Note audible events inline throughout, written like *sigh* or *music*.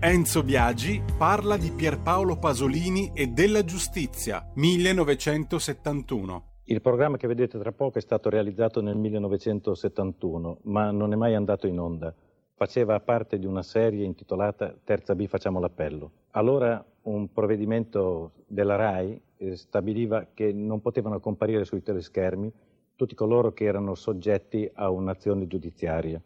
Enzo Biagi parla di Pierpaolo Pasolini e della giustizia, 1971. Il programma che vedete tra poco è stato realizzato nel 1971, ma non è mai andato in onda. Faceva parte di una serie intitolata Terza B facciamo l'appello. Allora un provvedimento della RAI eh, stabiliva che non potevano comparire sui teleschermi tutti coloro che erano soggetti a un'azione giudiziaria.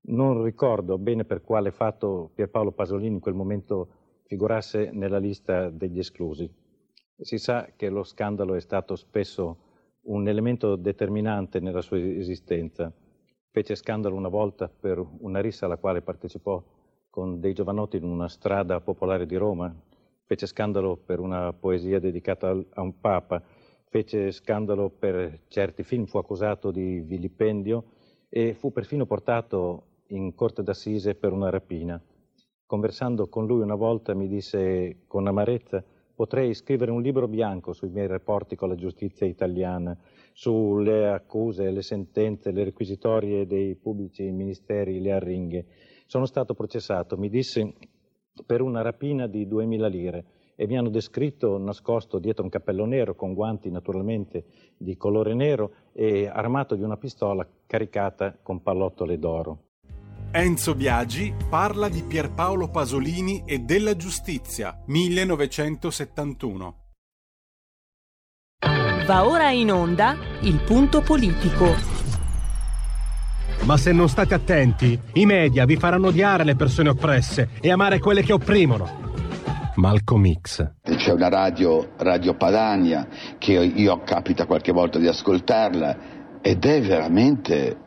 Non ricordo bene per quale fatto Pierpaolo Pasolini in quel momento figurasse nella lista degli esclusi. Si sa che lo scandalo è stato spesso un elemento determinante nella sua esistenza. Fece scandalo una volta per una rissa alla quale partecipò con dei giovanotti in una strada popolare di Roma, fece scandalo per una poesia dedicata a un papa, fece scandalo per certi film, fu accusato di vilipendio e fu perfino portato in corte d'assise per una rapina. Conversando con lui una volta mi disse con amarezza potrei scrivere un libro bianco sui miei rapporti con la giustizia italiana, sulle accuse, le sentenze, le requisitorie dei pubblici ministeri, le arringhe. Sono stato processato, mi disse, per una rapina di 2.000 lire e mi hanno descritto nascosto dietro un cappello nero, con guanti naturalmente di colore nero e armato di una pistola caricata con pallottole d'oro. Enzo Biagi parla di Pierpaolo Pasolini e della giustizia, 1971. Va ora in onda il punto politico. Ma se non state attenti, i media vi faranno odiare le persone oppresse e amare quelle che opprimono. Malcolm X. C'è una radio, Radio Padania, che io capita qualche volta di ascoltarla ed è veramente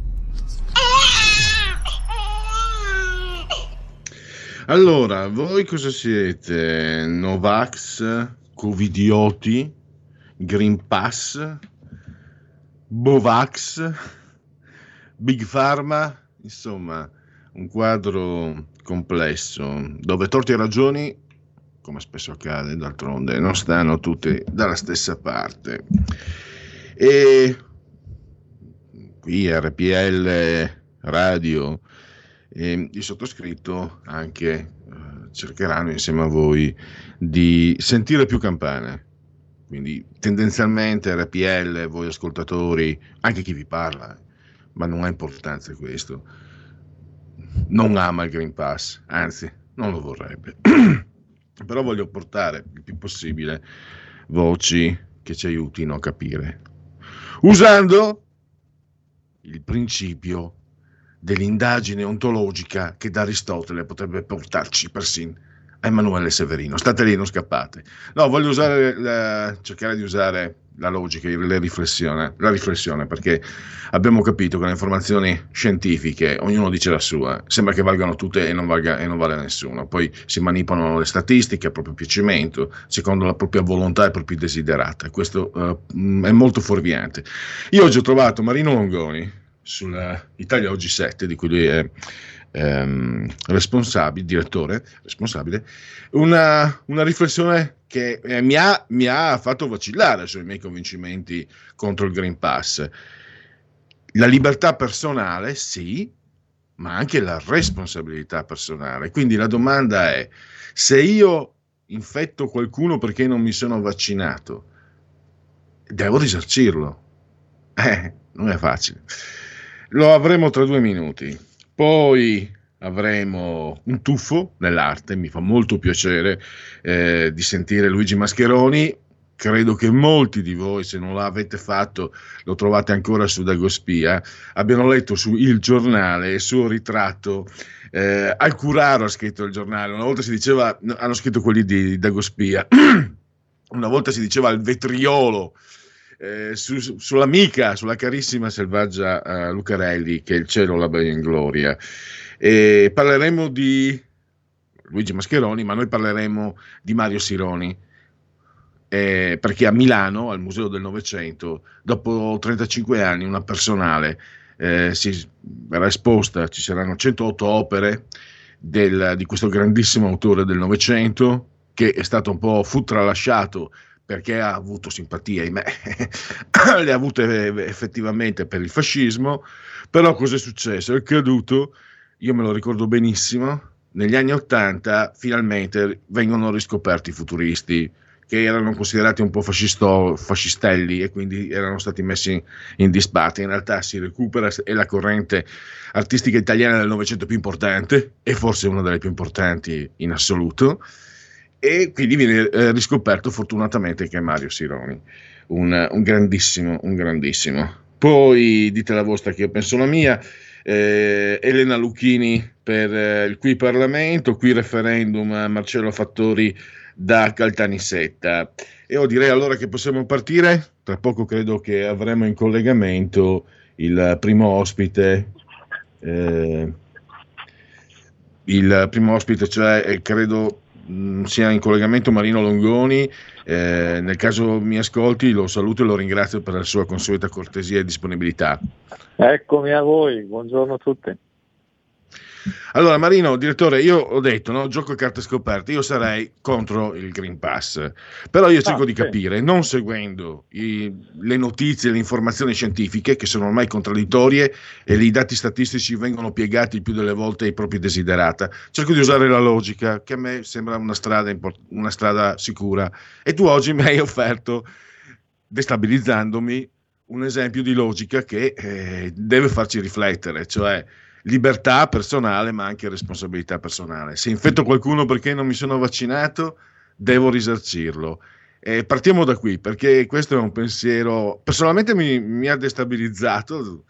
Allora, voi cosa siete? Novax, Covidioti, Green Pass, Bovax, Big Pharma, insomma, un quadro complesso dove torti e ragioni, come spesso accade d'altronde, non stanno tutti dalla stessa parte. E qui RPL Radio e il sottoscritto anche eh, cercheranno insieme a voi di sentire più campane. Quindi tendenzialmente RPL, voi ascoltatori, anche chi vi parla, ma non ha importanza questo, non ama il Green Pass, anzi non lo vorrebbe. *clears throat* Però voglio portare il più possibile voci che ci aiutino a capire, usando il principio dell'indagine ontologica che da Aristotele potrebbe portarci persino a Emanuele Severino. State lì, non scappate. No, voglio usare la, cercare di usare la logica, la riflessione, la riflessione, perché abbiamo capito che le informazioni scientifiche, ognuno dice la sua, sembra che valgano tutte e non, valga, e non vale nessuno. Poi si manipolano le statistiche a proprio piacimento, secondo la propria volontà e i propri desiderata. Questo uh, è molto fuorviante. Io oggi ho trovato Marino Longoni, sulla Italia Oggi 7, di cui lui è ehm, responsabile, direttore, responsabile, una, una riflessione che eh, mi, ha, mi ha fatto vacillare sui miei convincimenti contro il Green Pass. La libertà personale, sì, ma anche la responsabilità personale. Quindi la domanda è, se io infetto qualcuno perché non mi sono vaccinato, devo risarcirlo. Eh, non è facile. Lo avremo tra due minuti. Poi avremo un tuffo nell'arte, mi fa molto piacere eh, di sentire Luigi Mascheroni. Credo che molti di voi, se non l'avete fatto, lo trovate ancora su Dagospia, abbiano letto su Il Giornale il suo ritratto. Eh, Alcuraro ha scritto il giornale, una volta si diceva, hanno scritto quelli di Dagospia, *clears throat* una volta si diceva il vetriolo eh, su, sull'amica, sulla carissima selvaggia uh, Lucarelli, che il cielo la in gloria. E parleremo di Luigi Mascheroni, ma noi parleremo di Mario Sironi. Eh, perché a Milano, al Museo del Novecento, dopo 35 anni, una personale eh, si verrà esposta, ci saranno 108 opere del, di questo grandissimo autore del Novecento, che è stato un po' fu tralasciato perché ha avuto simpatia, ahimè, *laughs* le ha avute effettivamente per il fascismo, però cosa è successo? È caduto, io me lo ricordo benissimo, negli anni Ottanta finalmente vengono riscoperti i futuristi che erano considerati un po' fascisto, fascistelli e quindi erano stati messi in disparte. In realtà si recupera, è la corrente artistica italiana del Novecento più importante e forse una delle più importanti in assoluto e quindi viene eh, riscoperto fortunatamente che è Mario Sironi, un, un, grandissimo, un grandissimo. Poi dite la vostra che io penso la mia, eh, Elena Lucchini per eh, il qui Parlamento, qui referendum Marcello Fattori da Caltanissetta. E io direi allora che possiamo partire, tra poco credo che avremo in collegamento il primo ospite. Eh, il primo ospite, cioè eh, credo sia in collegamento Marino Longoni. Eh, nel caso mi ascolti, lo saluto e lo ringrazio per la sua consueta cortesia e disponibilità. Eccomi a voi, buongiorno a tutti. Allora, Marino, direttore, io ho detto, no, gioco a carte scoperte, io sarei contro il Green Pass, però io cerco ah, di capire, sì. non seguendo i, le notizie, le informazioni scientifiche che sono ormai contraddittorie e i dati statistici vengono piegati più delle volte ai propri desiderata, cerco di usare la logica, che a me sembra una strada, una strada sicura. E tu oggi mi hai offerto, destabilizzandomi, un esempio di logica che eh, deve farci riflettere, cioè libertà personale ma anche responsabilità personale. Se infetto qualcuno perché non mi sono vaccinato, devo risarcirlo. E partiamo da qui perché questo è un pensiero, personalmente mi, mi ha destabilizzato,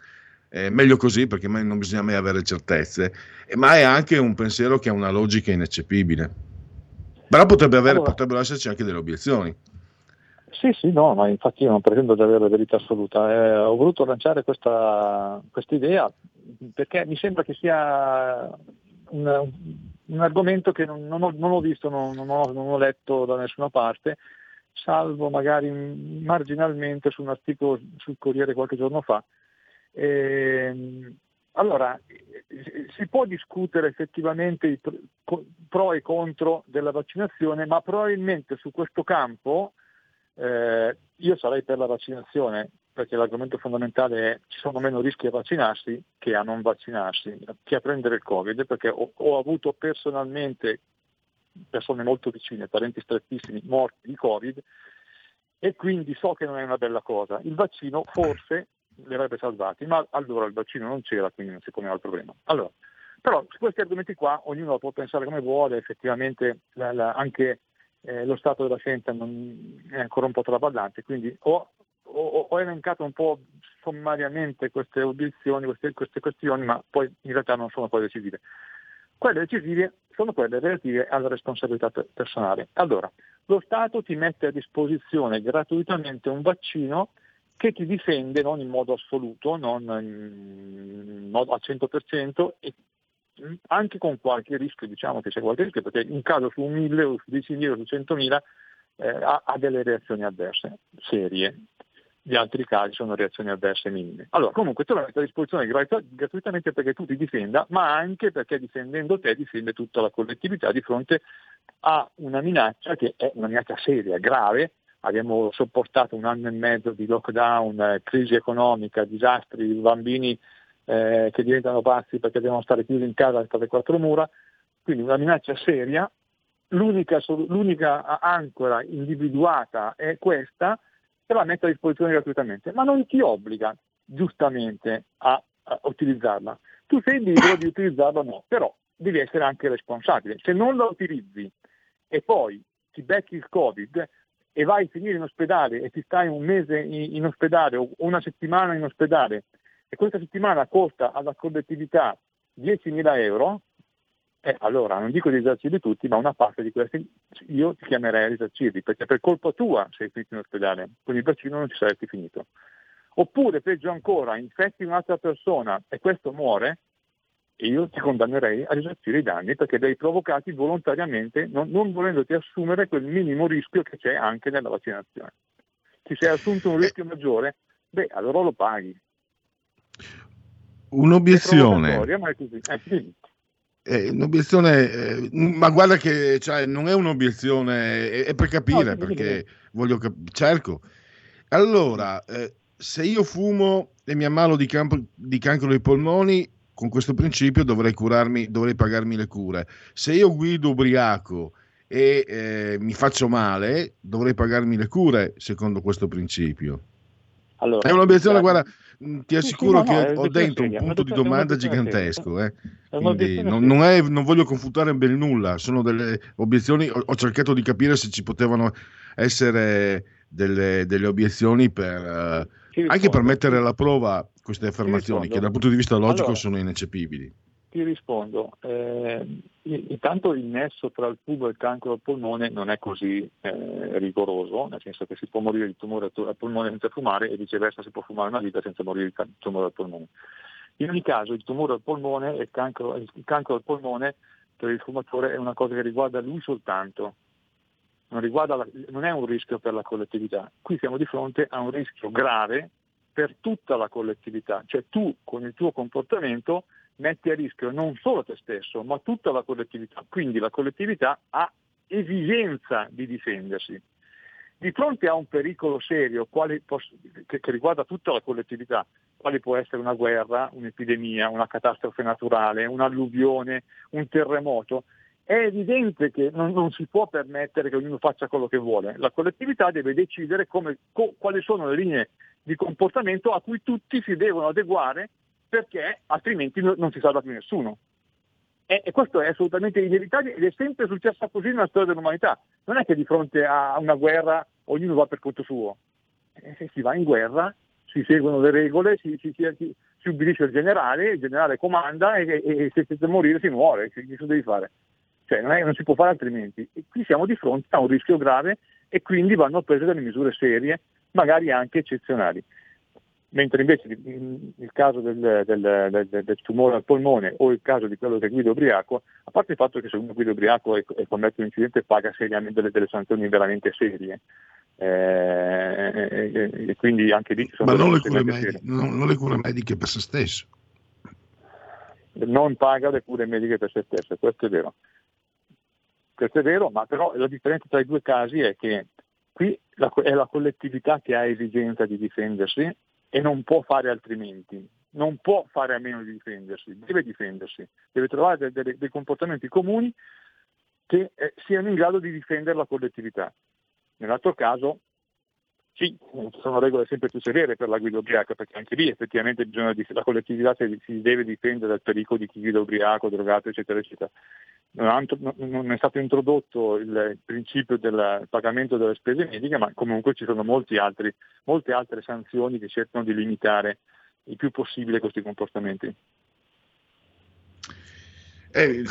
eh, meglio così perché non bisogna mai avere certezze, ma è anche un pensiero che ha una logica ineccepibile. Però potrebbe avere, allora, potrebbero esserci anche delle obiezioni. Sì, sì, no, ma infatti io non pretendo di avere la verità assoluta. Eh, ho voluto lanciare questa idea perché mi sembra che sia un, un argomento che non, non, ho, non ho, visto, non, non, ho, non ho letto da nessuna parte, salvo magari marginalmente su un articolo sul Corriere qualche giorno fa. E, allora, si può discutere effettivamente i pro e contro della vaccinazione, ma probabilmente su questo campo eh, io sarei per la vaccinazione perché l'argomento fondamentale è ci sono meno rischi a vaccinarsi che a non vaccinarsi, che a prendere il Covid, perché ho, ho avuto personalmente persone molto vicine, parenti strettissimi, morti di Covid e quindi so che non è una bella cosa. Il vaccino forse li avrebbe salvati, ma allora il vaccino non c'era, quindi non si poneva il problema. Allora, però su questi argomenti qua ognuno può pensare come vuole, effettivamente la, la, anche eh, lo stato della scienza non è ancora un po' traballante, quindi o ho, ho, elencato un po' sommariamente queste obiezioni, queste, queste, questioni, ma poi in realtà non sono poi decisive. Quelle decisive sono quelle relative alla responsabilità personale. Allora, lo Stato ti mette a disposizione gratuitamente un vaccino che ti difende non in modo assoluto, non modo al 100%, e anche con qualche rischio, diciamo che c'è qualche rischio, perché un caso su 1000 o su 10.000 o su 100.000 eh, ha, ha, delle reazioni avverse serie gli altri casi sono reazioni avverse minime. Allora, comunque tu la metti a disposizione gratuitamente perché tu ti difenda, ma anche perché difendendo te difende tutta la collettività di fronte a una minaccia che è una minaccia seria, grave. Abbiamo sopportato un anno e mezzo di lockdown, eh, crisi economica, disastri, bambini eh, che diventano pazzi perché devono stare chiusi in casa tra le quattro mura, quindi una minaccia seria. L'unica, l'unica ancora individuata è questa, te la mette a disposizione gratuitamente, ma non ti obbliga giustamente a, a utilizzarla. Tu sei libero di utilizzarla o no, però devi essere anche responsabile. Se non la utilizzi e poi ti becchi il Covid e vai a finire in ospedale e ti stai un mese in, in ospedale o una settimana in ospedale e questa settimana costa alla collettività 10.000 euro, eh, allora non dico di risarcirli tutti, ma una parte di questi io ti chiamerei a risarcirli, perché per colpa tua sei finito in ospedale, con il vaccino non ci saresti finito. Oppure, peggio ancora, infetti un'altra persona e questo muore, io ti condannerei a risarcire i danni perché li hai provocati volontariamente non, non volendoti assumere quel minimo rischio che c'è anche nella vaccinazione. Ti sei assunto un rischio maggiore, beh, allora lo paghi. Un'obiezione. Eh, un'obiezione, eh, ma guarda che cioè, non è un'obiezione, è, è per capire, no, perché voglio cap- cerco. Allora, eh, se io fumo e mi ammalo di, campo, di cancro dei polmoni, con questo principio dovrei curarmi, dovrei pagarmi le cure. Se io guido ubriaco e eh, mi faccio male, dovrei pagarmi le cure secondo questo principio. Allora, è un'obiezione, guarda, ti assicuro sì, sì, no, che no, ho dentro un punto di domanda gigantesco. Eh. Quindi non, non, è, non, voglio confutare ben nulla, sono delle obiezioni, ho, ho, cercato di capire se ci potevano essere delle, delle obiezioni per, uh, anche per mettere alla prova queste affermazioni che dal punto di vista logico allora, sono ineccepibili. Ti rispondo. Eh, intanto il nesso tra il tubo e il cancro al polmone non è così eh, rigoroso, nel senso che si può morire di tumore al polmone senza fumare e viceversa si può fumare una vita senza morire di tumore al polmone. In ogni caso il tumore al polmone e il cancro, il cancro al polmone per il fumatore è una cosa che riguarda lui soltanto, non, la, non è un rischio per la collettività. Qui siamo di fronte a un rischio grave per tutta la collettività, cioè tu con il tuo comportamento metti a rischio non solo te stesso, ma tutta la collettività. Quindi la collettività ha esigenza di difendersi. Di fronte a un pericolo serio posso, che, che, riguarda tutta la collettività, quale può essere una guerra, un'epidemia, una catastrofe naturale, un'alluvione, un terremoto, è evidente che non, non, si può permettere che ognuno faccia quello che vuole. La collettività deve decidere come, co, quali sono le linee di comportamento a cui tutti si devono adeguare perché altrimenti non, si salva più nessuno. E, e, questo è assolutamente inevitabile ed è sempre successo così nella storia dell'umanità. Non è che di fronte a una guerra ognuno va per conto suo. E se si va in guerra si seguono le regole, si, si, si, si ubbidisce il generale, il generale comanda e, e, e se siete morire si muore, che cosa devi fare? Cioè non, è, non si può fare altrimenti. E qui siamo di fronte a un rischio grave e quindi vanno prese delle misure serie magari anche eccezionali. Mentre invece il caso del, del, del, del, tumore al polmone o il caso di quello che guida ubriaco, a parte il fatto che se uno guida ubriaco e, e commette un incidente paga seriamente delle, delle sanzioni veramente serie, eh, e, e, quindi anche lì ci sono Ma non le, cure mediche, non, non le cure mediche per se stesso. Non paga le cure mediche per se stesso, questo è vero. Questo è vero, ma però la differenza tra i due casi è che Qui la, è la collettività che ha esigenza di difendersi e non può fare altrimenti, non può fare a meno di difendersi, deve difendersi, deve trovare dei, dei, comportamenti comuni che eh, siano in grado di difendere la collettività. Nell'altro caso sì, sono regole sempre più severe per la guida ubriaca, perché anche lì effettivamente bisogna, la collettività si deve difendere dal pericolo di chi guida ubriaco, drogato, eccetera, eccetera non è stato introdotto il principio del pagamento delle spese mediche, ma comunque ci sono altri, molte altre sanzioni che cercano di limitare il più possibile questi comportamenti. Eh,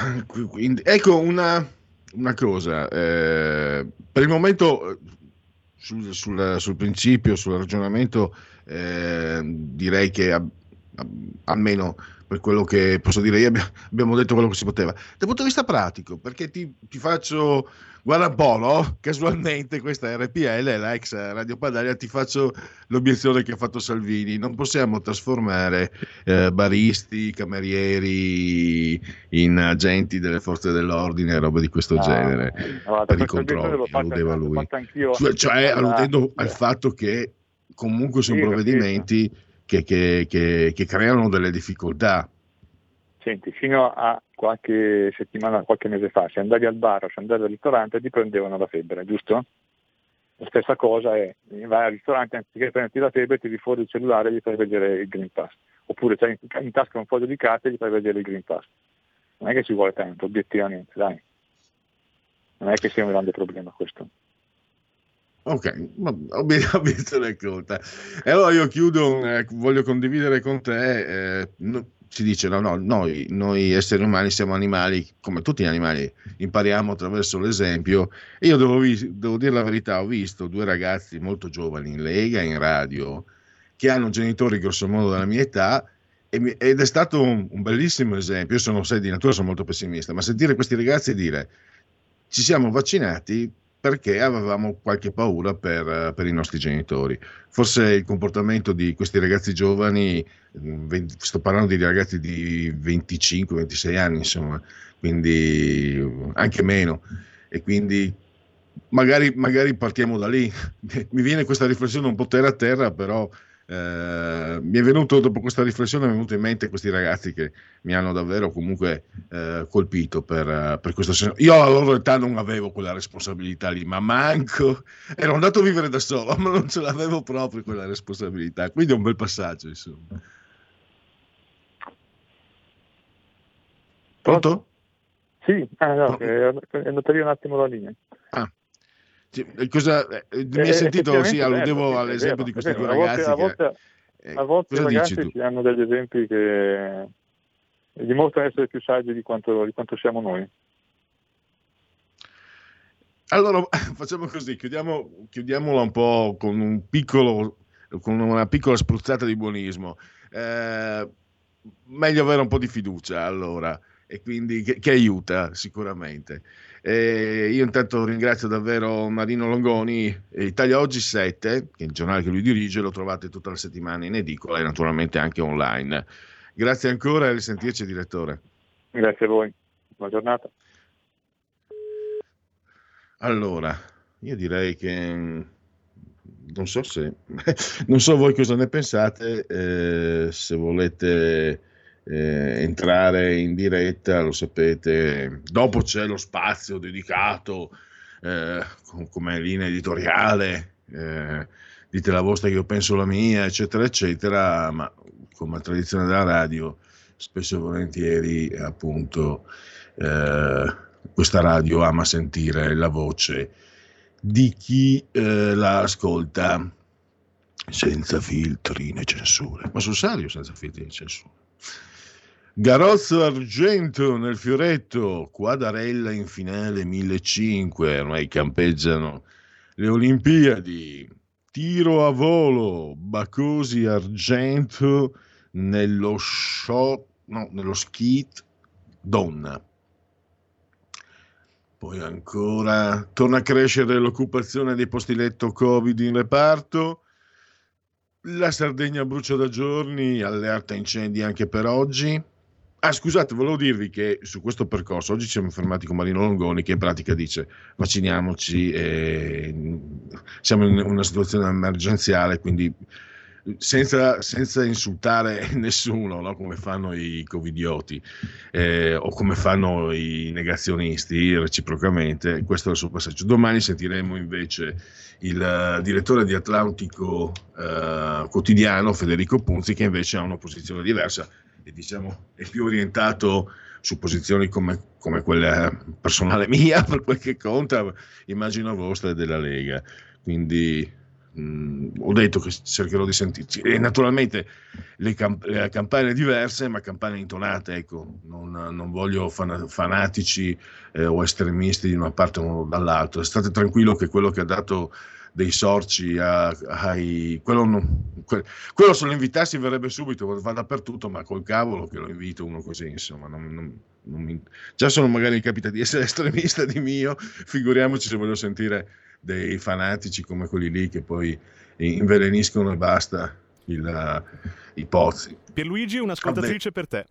ecco una, una cosa, eh, per il momento sul, sul, sul, principio, sul ragionamento, eh, direi che a, a, almeno per quello che posso dire, io abbiamo detto quello che si poteva. Dal punto di vista pratico, perché ti, ti faccio, guarda un po', no? *laughs* casualmente questa RPL, la ex Radio Padania, ti faccio l'obiezione che ha fatto Salvini, non possiamo trasformare eh, baristi, camerieri in agenti delle forze dell'ordine robe di questo no, genere, no, per i controlli, alludeva lui. Cioè, cioè alludendo al fatto che comunque sono sì, provvedimenti... Capito che, che, che, che creano delle difficoltà. Senti, fino a qualche settimana, qualche mese fa, se andavi al bar o se andavi al ristorante ti prendevano la febbre, giusto? La stessa cosa è, vai al ristorante, anziché prenderti la febbre, ti fuori il cellulare e gli fai vedere il Green Pass. Oppure c'hai in tasca un foglio di carta e gli fai vedere il Green Pass. Non è che ci vuole tanto, obiettivamente, dai. Non è che sia un grande problema questo. Ok, obiezione *laughs* colta. E allora io chiudo, eh, voglio condividere con te, eh, no, si dice no, no, noi, noi, esseri umani siamo animali, come tutti gli animali, impariamo attraverso l'esempio e io devo, devo dire la verità, ho visto due ragazzi molto giovani in Lega, in radio, che hanno genitori grossomodo della mia età ed è stato un, bellissimo esempio. Io sono, sei di natura, sono molto pessimista, ma sentire questi ragazzi dire ci siamo vaccinati perché avevamo qualche paura per, per, i nostri genitori. Forse il comportamento di questi ragazzi giovani, 20, sto parlando di ragazzi di 25-26 anni, insomma, quindi anche meno, e quindi magari, magari partiamo da lì. *laughs* Mi viene questa riflessione un po' terra a terra, però eh, mi è venuto dopo questa riflessione, mi è venuto in mente questi ragazzi che mi hanno davvero comunque eh, colpito per, per, questo senso. Io alla loro età non avevo quella responsabilità lì, ma manco, ero andato a vivere da solo, *laughs* ma non ce l'avevo proprio quella responsabilità, quindi è un bel passaggio insomma. Pronto? Sì, ah, no, è andata via un attimo la linea. Ah. Cosa, eh, mi hai sentito? Sì, alludevo all'esempio di questi due ragazzi. A volte, a volte, a volte i ragazzi ci hanno degli esempi che dimostrano essere più saggi di quanto, di quanto siamo noi. Allora *laughs* facciamo così, chiudiamo, chiudiamola un po' con, un piccolo, con una piccola spruzzata di buonismo. Eh, meglio avere un po' di fiducia allora, e quindi che, che aiuta sicuramente. Eh, io intanto ringrazio davvero Marino Longoni, Italia Oggi 7, che è il giornale che lui dirige, lo trovate tutta la settimana in edicola e naturalmente anche online. Grazie ancora e risentirci direttore. Grazie a voi, buona giornata. Allora, io direi che non so se *laughs* non so voi cosa ne pensate, eh, se volete eh, entrare in diretta, lo sapete, dopo c'è lo spazio dedicato eh, come linea editoriale, eh, dite la vostra io penso la mia, eccetera, eccetera, ma come tradizione della radio, spesso e volentieri appunto eh, questa radio ama sentire la voce di chi eh, la ascolta senza filtri né censure, ma sul serio senza filtri né censure. Garozzo Argento nel fioretto, Quadarella in finale 1500, ormai campeggiano le Olimpiadi, tiro a volo, Bacosi Argento nello shot, no, nello skit donna. Poi ancora torna a crescere l'occupazione dei posti letto Covid in reparto. La Sardegna brucia da giorni, allerta incendi anche per oggi. Ah, scusate, volevo dirvi che su questo percorso oggi ci siamo fermati con Marino Longoni che in pratica dice vacciniamoci, siamo in una situazione emergenziale, quindi senza, senza insultare *laughs* nessuno, no? come fanno i covidioti eh, o come fanno i negazionisti reciprocamente, questo è il suo passaggio. Domani sentiremo invece il direttore di Atlantico eh, Quotidiano, Federico Punzi, che invece ha una posizione diversa e diciamo è più orientato su posizioni come, come quella personale mia, *laughs* per quel che conta, immagino vostra e della Lega. Quindi mh, mm, ho detto che cercherò di sentirci. E naturalmente le, camp- le campagne diverse, ma campagne intonate, ecco, non, non voglio fan- fanatici eh, o estremisti di una parte o dall'altra. State tranquillo che quello che ha dato dei sorci a, ai... Quello, non, que, quello se lo invitassi verrebbe subito, va dappertutto, ma col cavolo che lo invito uno così, insomma, non, non, mi... già sono magari capita di essere *laughs* estremista di mio, figuriamoci se voglio sentire dei fanatici come quelli lì che poi inveleniscono e basta il, i pozzi. Pierluigi, un'ascoltatrice Avve- per te.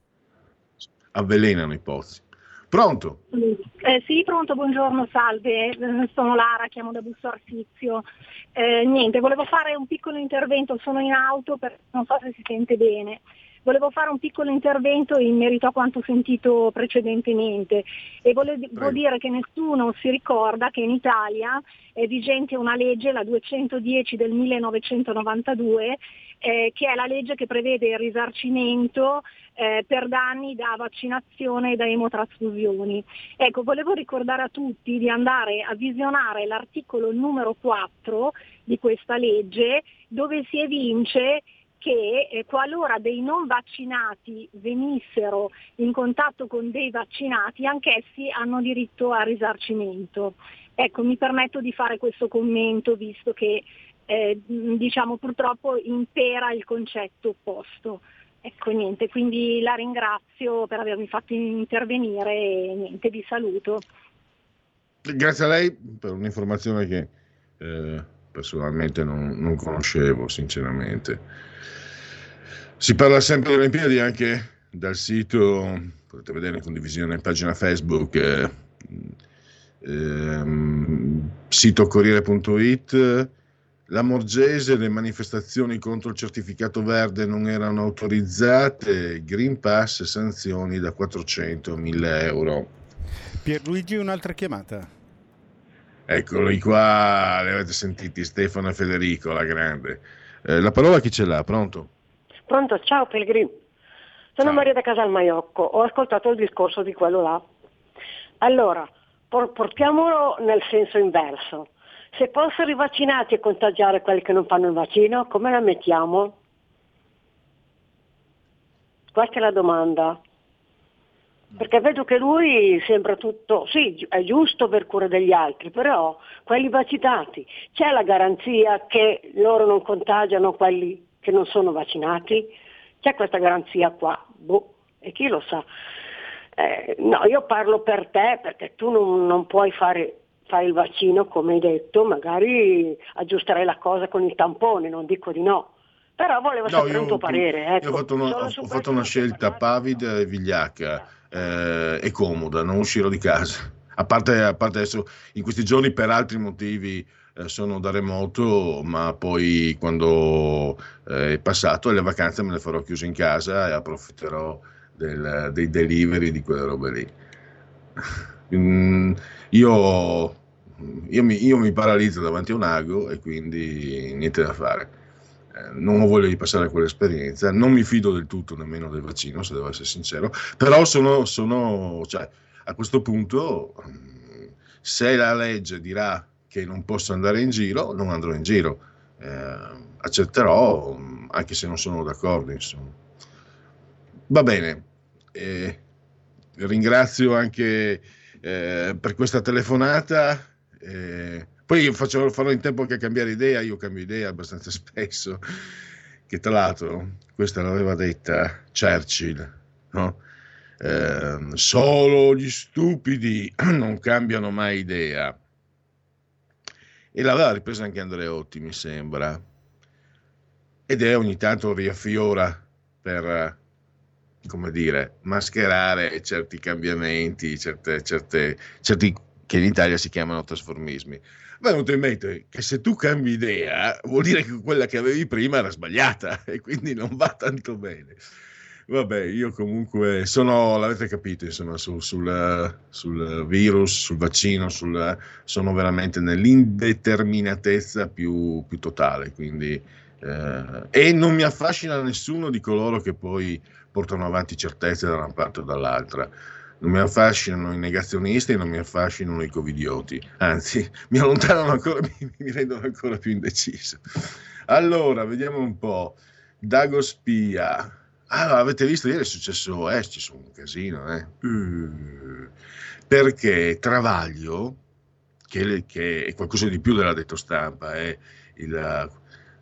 Avvelenano i pozzi. Pronto? Eh, sì, pronto, buongiorno, salve, eh, sono Lara, chiamo da Busto Arsizio. Eh, niente, volevo fare un piccolo intervento, sono in auto, per, non so se si sente bene. Volevo fare un piccolo intervento in merito a quanto sentito precedentemente e volevo dire che nessuno si ricorda che in Italia è vigente una legge, la 210 del 1992, eh, che è la legge che prevede il risarcimento eh, per danni da vaccinazione e da emotrasfusioni. Ecco, volevo ricordare a tutti di andare a visionare l'articolo numero 4 di questa legge dove si evince che eh, qualora dei non vaccinati venissero in contatto con dei vaccinati, anch'essi hanno diritto a risarcimento. Ecco, mi permetto di fare questo commento visto che eh, diciamo purtroppo impera il concetto opposto. Ecco niente, quindi la ringrazio per avermi fatto intervenire e niente, vi saluto. Grazie a lei per un'informazione che eh, personalmente non, non, conoscevo, sinceramente. Si parla sempre delle Olimpiadi anche dal sito, potete vedere in condivisione in pagina Facebook, eh, eh, sito Corriere.it. La Morgese, le manifestazioni contro il certificato verde non erano autorizzate, Green Pass, sanzioni da 400 a 1000 euro. Pierluigi, un'altra chiamata. Eccoli qua, li avete sentiti, Stefano e Federico, la grande. Eh, la parola chi ce l'ha? Pronto? Pronto, ciao Pellegrini. Sono ciao. Maria da Casalmaiocco, ho ascoltato il discorso di quello là. Allora, portiamolo nel senso inverso. Se fossero i vaccinati a contagiare quelli che non fanno il vaccino, come la mettiamo? Questa è la domanda perché vedo che lui sembra tutto, sì, è giusto per cura degli altri, però quelli vaccinati, c'è la garanzia che loro non contagiano quelli che non sono vaccinati? C'è questa garanzia qua? Boh, e chi lo sa? Eh, no, io parlo per te perché tu non, non puoi fare, fare, il vaccino come hai detto, magari aggiusterei la cosa con il tampone, non dico di no. Però volevo no, sapere io, un tuo parere. Ecco. Io ho fatto una, ho fatto una scelta pavida e vigliacca eh, e comoda, non uscirò di casa. A parte, a parte adesso, in questi giorni per altri motivi sono da remoto, ma poi quando eh, è passato le vacanze me le farò chiuse in casa e approfitterò del, dei delivery di quelle robe lì. mm, io, io, mi, io mi paralizzo davanti a un ago e quindi niente da fare eh, non ho voglia di passare quell'esperienza, non mi fido del tutto nemmeno del vaccino, se devo essere sincero, però sono, sono cioè, a questo punto, mm, se la legge dirà che non posso andare in giro, non andrò in giro, eh, accetterò, anche se non sono d'accordo, insomma. Va bene, eh, ringrazio anche eh, per questa telefonata. Eh, poi faccio, farò in tempo anche a cambiare idea, io cambio idea abbastanza *laughs* spesso, che tra l'altro questa l'aveva detta Churchill, no? eh, solo gli stupidi *clears throat* non cambiano mai idea. E l'aveva ripresa anche Andreotti, mi sembra. Ed è ogni tanto riaffiora per, come dire, mascherare certi cambiamenti, certe, certe, certi che in Italia si chiamano trasformismi mi è venuto in mente che se tu cambi idea vuol dire che quella che avevi prima era sbagliata *laughs* e quindi non va tanto bene. Vabbè, io comunque sono, l'avete capito, insomma, sul, sul, sul virus, sul vaccino, sul, sono veramente nell'indeterminatezza più, più totale, quindi, eh, e non mi affascina nessuno di coloro che poi portano avanti certezze da una parte o dall'altra non mi affascinano i negazionisti non mi affascinano i covidioti, anzi mi allontanano ancora, *laughs* mi, mi rendono ancora più indeciso. Allora, vediamo un po'. Dago Spia. Allora, avete visto ieri è successo, eh, c'è un casino, eh. Uh, perché Travaglio, che, che, è qualcosa di più della detto stampa, è il,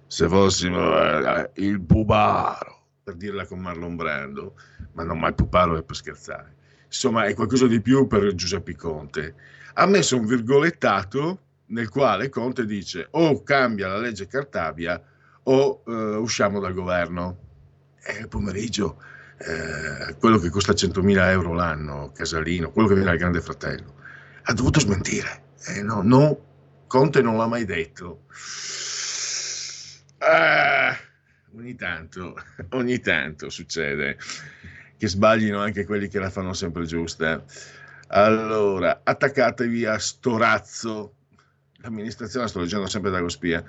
se fossimo eh, il pubaro, per dirla con Marlon Brando, ma non mai pubaro è per scherzare insomma è qualcosa di più per Giuseppe Conte. Ha messo un virgolettato nel quale Conte dice o cambia la legge Cartabia o uh, usciamo dal governo. Il pomeriggio eh, quello che costa 100.000 euro l'anno, Casalino, quello che viene al Grande Fratello, ha dovuto smentire. Eh, no, no, Conte non l'ha mai detto. Ah, ogni tanto, *laughs* ogni tanto succede che sbaglino anche quelli che la fanno sempre giusta. Allora, attaccatevi a Storazzo. L'amministrazione, sto leggendo sempre da Gospia.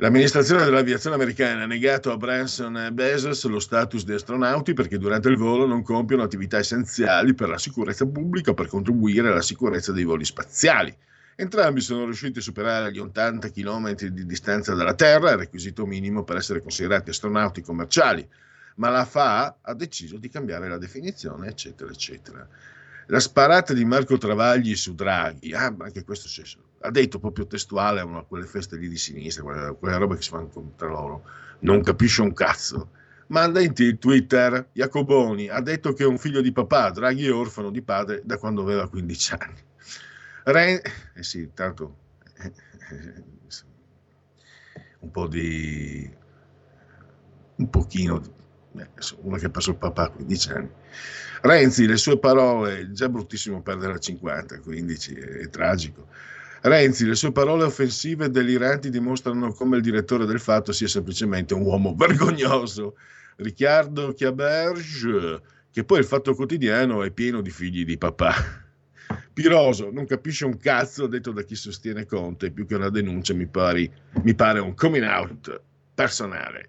L'amministrazione dell'aviazione americana ha negato a Branson e Bezos lo status di astronauti perché durante il volo non compiono attività essenziali per la sicurezza pubblica o per contribuire alla sicurezza dei voli spaziali. Entrambi sono riusciti a superare gli 80 km di distanza dalla Terra, requisito minimo per essere considerati astronauti commerciali ma la FA ha deciso di cambiare la definizione, eccetera, eccetera. La sparata di Marco Travagli su Draghi, ah, anche questo ha detto proprio testuale a quelle feste lì di sinistra, quelle, quelle robe che si fanno tra loro, non capisce un cazzo. manda in Twitter, Jacoboni ha detto che è un figlio di papà, Draghi è orfano di padre da quando aveva 15 anni. Ren- eh sì, tanto eh, eh, un po' di un pochino eh, uno che ha perso il papà a 15 anni. Renzi, le sue parole, già bruttissimo perdere a 50, 15, è, è tragico. Renzi, le sue parole offensive e deliranti dimostrano come il direttore del fatto sia semplicemente un uomo vergognoso. Riccardo Chiaberge, che poi il fatto quotidiano è pieno di figli di papà. Piroso, non capisce un cazzo detto da chi sostiene Conte, più che una denuncia mi, pari, mi pare un coming out personale.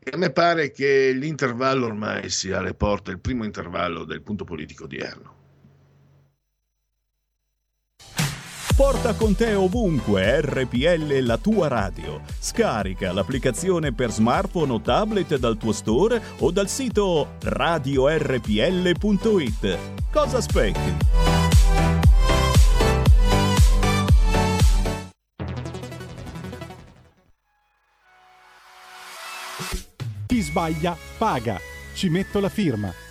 E a me pare che l'intervallo ormai sia alle porte, il primo intervallo del punto politico odierno. Porta con te ovunque RPL la tua radio. Scarica l'applicazione per smartphone o tablet dal tuo store o dal sito radiorpl.it. Cosa aspetti? Chi sbaglia paga. Ci metto la firma.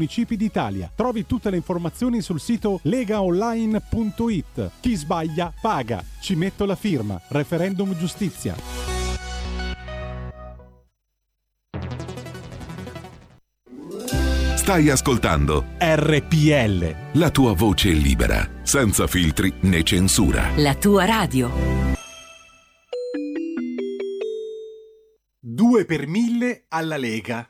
municipi d'Italia. Trovi tutte le informazioni sul sito legaonline.it. Chi sbaglia paga. Ci metto la firma. Referendum giustizia. Stai ascoltando RPL. La tua voce libera, senza filtri né censura. La tua radio. 2 per 1000 alla Lega.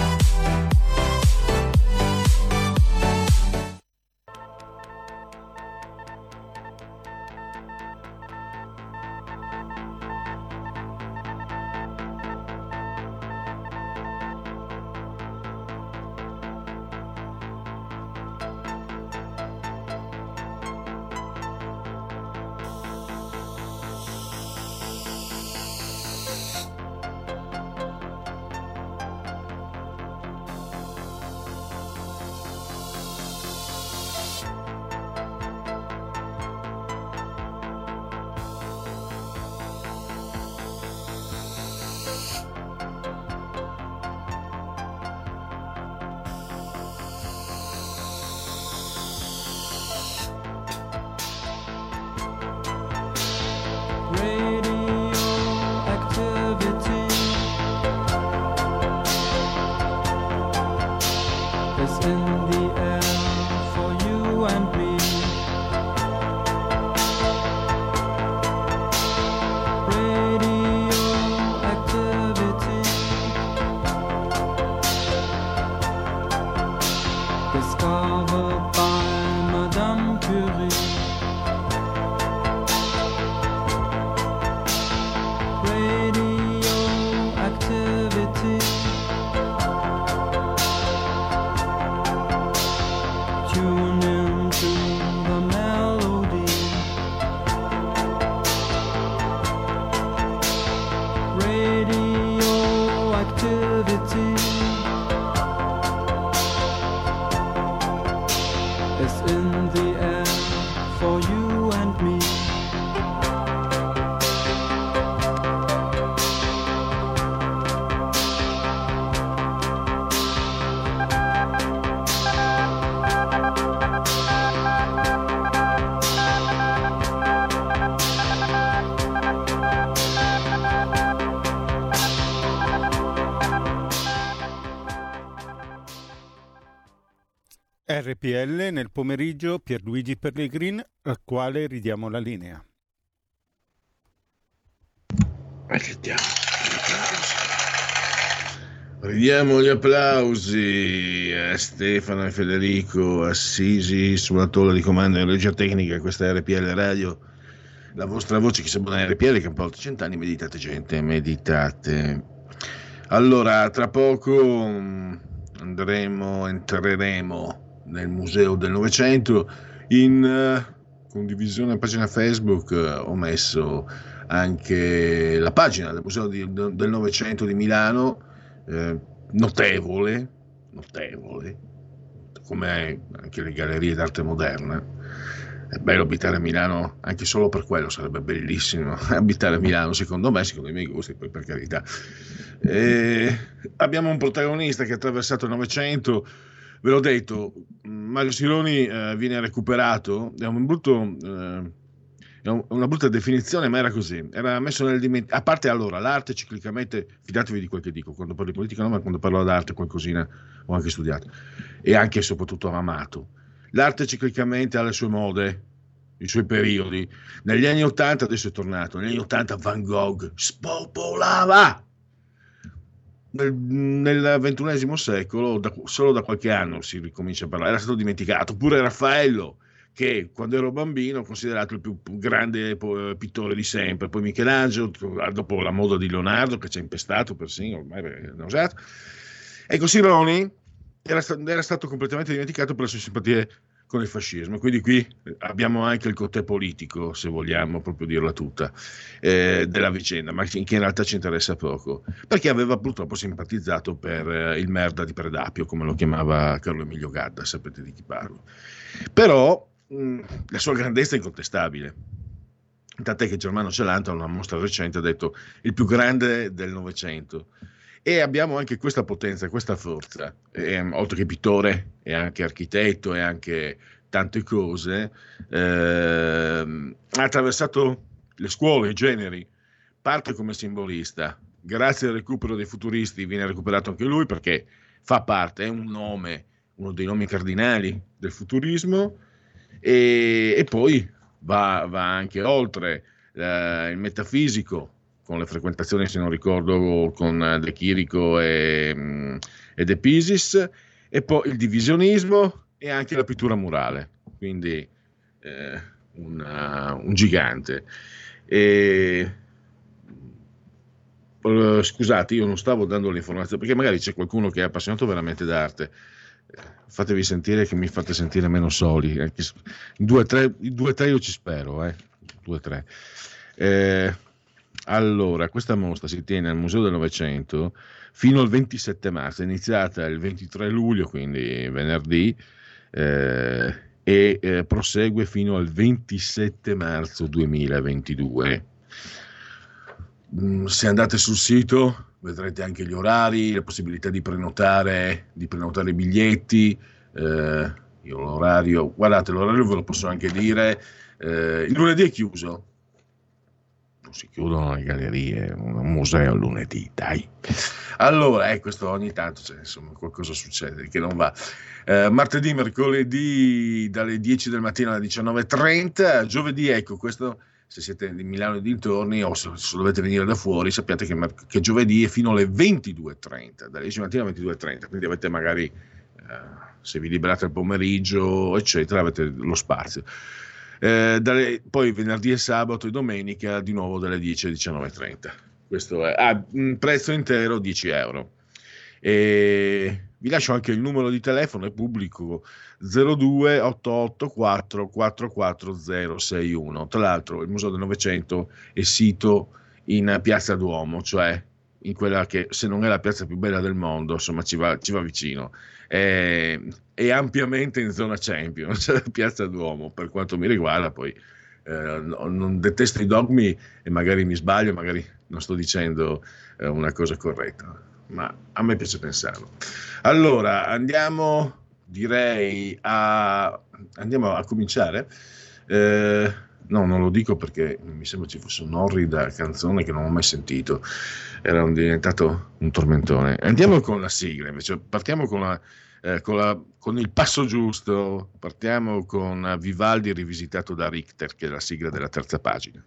RPL nel pomeriggio Pierluigi Pellegrin, al quale ridiamo la linea. Ridiamo gli applausi a Stefano e Federico Assisi sulla tolla di comando in regia tecnica, questa è RPL Radio, la vostra voce che sembra una RPL che ha un cent'anni, meditate gente, meditate. Allora, tra poco mm, andremo, entreremo nel Museo del Novecento in uh, condivisione a pagina Facebook, uh, ho messo anche la pagina del Museo di, del Novecento di Milano, eh, notevole, notevole, come anche le gallerie d'arte moderna. È bello abitare a Milano, anche solo per quello sarebbe bellissimo *laughs* abitare a Milano, secondo me, secondo i miei gusti, poi per carità. E abbiamo un protagonista che ha attraversato il Novecento, ve l'ho detto, Mario Sironi eh, viene recuperato, è un brutto... Eh, è una brutta definizione, ma era così. Era messo nel dimenticatoio. A parte allora, l'arte ciclicamente, fidatevi di quel che dico, quando parlo di politica no, ma quando parlo d'arte qualcosina ho anche studiato e anche e soprattutto amato. L'arte ciclicamente ha le sue mode, i suoi periodi. Negli anni Ottanta, adesso è tornato, negli anni Ottanta Van Gogh spopolava. Nel, nel ventunesimo secolo, da, solo da qualche anno si ricomincia a parlare, era stato dimenticato. Pure Raffaello, che quando ero bambino considerato il più grande pittore di sempre, poi Michelangelo, dopo la moda di Leonardo che ci ha impestato persino, ormai è nauseato. Ecco, Sironi era, era, stato completamente dimenticato per le sue simpatie con il fascismo, quindi qui abbiamo anche il cotè politico, se vogliamo proprio dirla tutta, eh, della vicenda, ma che in realtà ci interessa poco, perché aveva purtroppo simpatizzato per eh, il merda di Predapio, come lo chiamava Carlo Emilio Gadda, sapete di chi parlo. Però la sua grandezza è incontestabile. Tant'è che Germano Celanta, in una mostra recente, ha detto il più grande del Novecento. E abbiamo anche questa potenza, questa forza, e, oltre che pittore, e anche architetto, e anche tante cose, eh, ha attraversato le scuole, i generi, parte come simbolista. Grazie al recupero dei futuristi viene recuperato anche lui perché fa parte, è un nome, uno dei nomi cardinali del futurismo. E, e poi va, va, anche oltre eh, il metafisico con le frequentazioni, se non ricordo, con De Chirico e, mm, e De Pisis, e poi il divisionismo e anche la pittura murale, quindi eh, una, un gigante. E, uh, scusate, io non stavo dando l'informazione perché magari c'è qualcuno che è appassionato veramente d'arte fatevi sentire che mi fate sentire meno soli. Eh, due tre, tre io ci spero, eh. due, tre. Eh, allora, questa mostra si tiene al Museo del Novecento fino al 27 marzo, è iniziata il 23 luglio, quindi venerdì, eh, e eh, prosegue fino al 27 marzo 2022. Mm, se andate sul sito vedrete anche gli orari, la possibilità di prenotare, di prenotare i biglietti. Eh, io l'orario, guardate, l'orario ve lo posso anche dire. Eh, il lunedì è chiuso. Si chiudono le gallerie, un museo lunedì, dai. Allora, eh, questo ogni tanto, cioè, insomma, qualcosa succede che non va. Eh, martedì, mercoledì dalle 10 del mattino alle 19.30, giovedì, ecco, questo se siete di Milano e dintorni o se, se dovete venire da fuori, sappiate che, che, giovedì è fino alle 22.30, dalle 10 mattina alle 22.30, quindi avete magari, eh, se vi liberate il pomeriggio, eccetera, avete lo spazio. Eh, dalle, poi venerdì e sabato e domenica di nuovo dalle 10 alle 19.30. Questo è ah, prezzo intero 10 euro. E vi lascio anche il numero di telefono, è pubblico 02 884 44061. Tra l'altro il Museo del Novecento è sito in Piazza Duomo, cioè in quella che se non è la piazza più bella del mondo, insomma ci va, ci va vicino. È, è, ampiamente in zona Champions, *laughs* Piazza Duomo, per quanto mi riguarda, poi eh, non detesto i dogmi e magari mi sbaglio, magari non sto dicendo eh, una cosa corretta ma a me piace pensarlo. Allora, andiamo, direi, a, andiamo a cominciare. Eh, no, non lo dico perché mi sembra ci fosse un'orrida canzone che non ho mai sentito, era un, diventato un tormentone. Andiamo con la sigla, invece partiamo con la eh, con, la, con, il passo giusto. Partiamo con Vivaldi rivisitato da Richter, che è la sigla della terza pagina.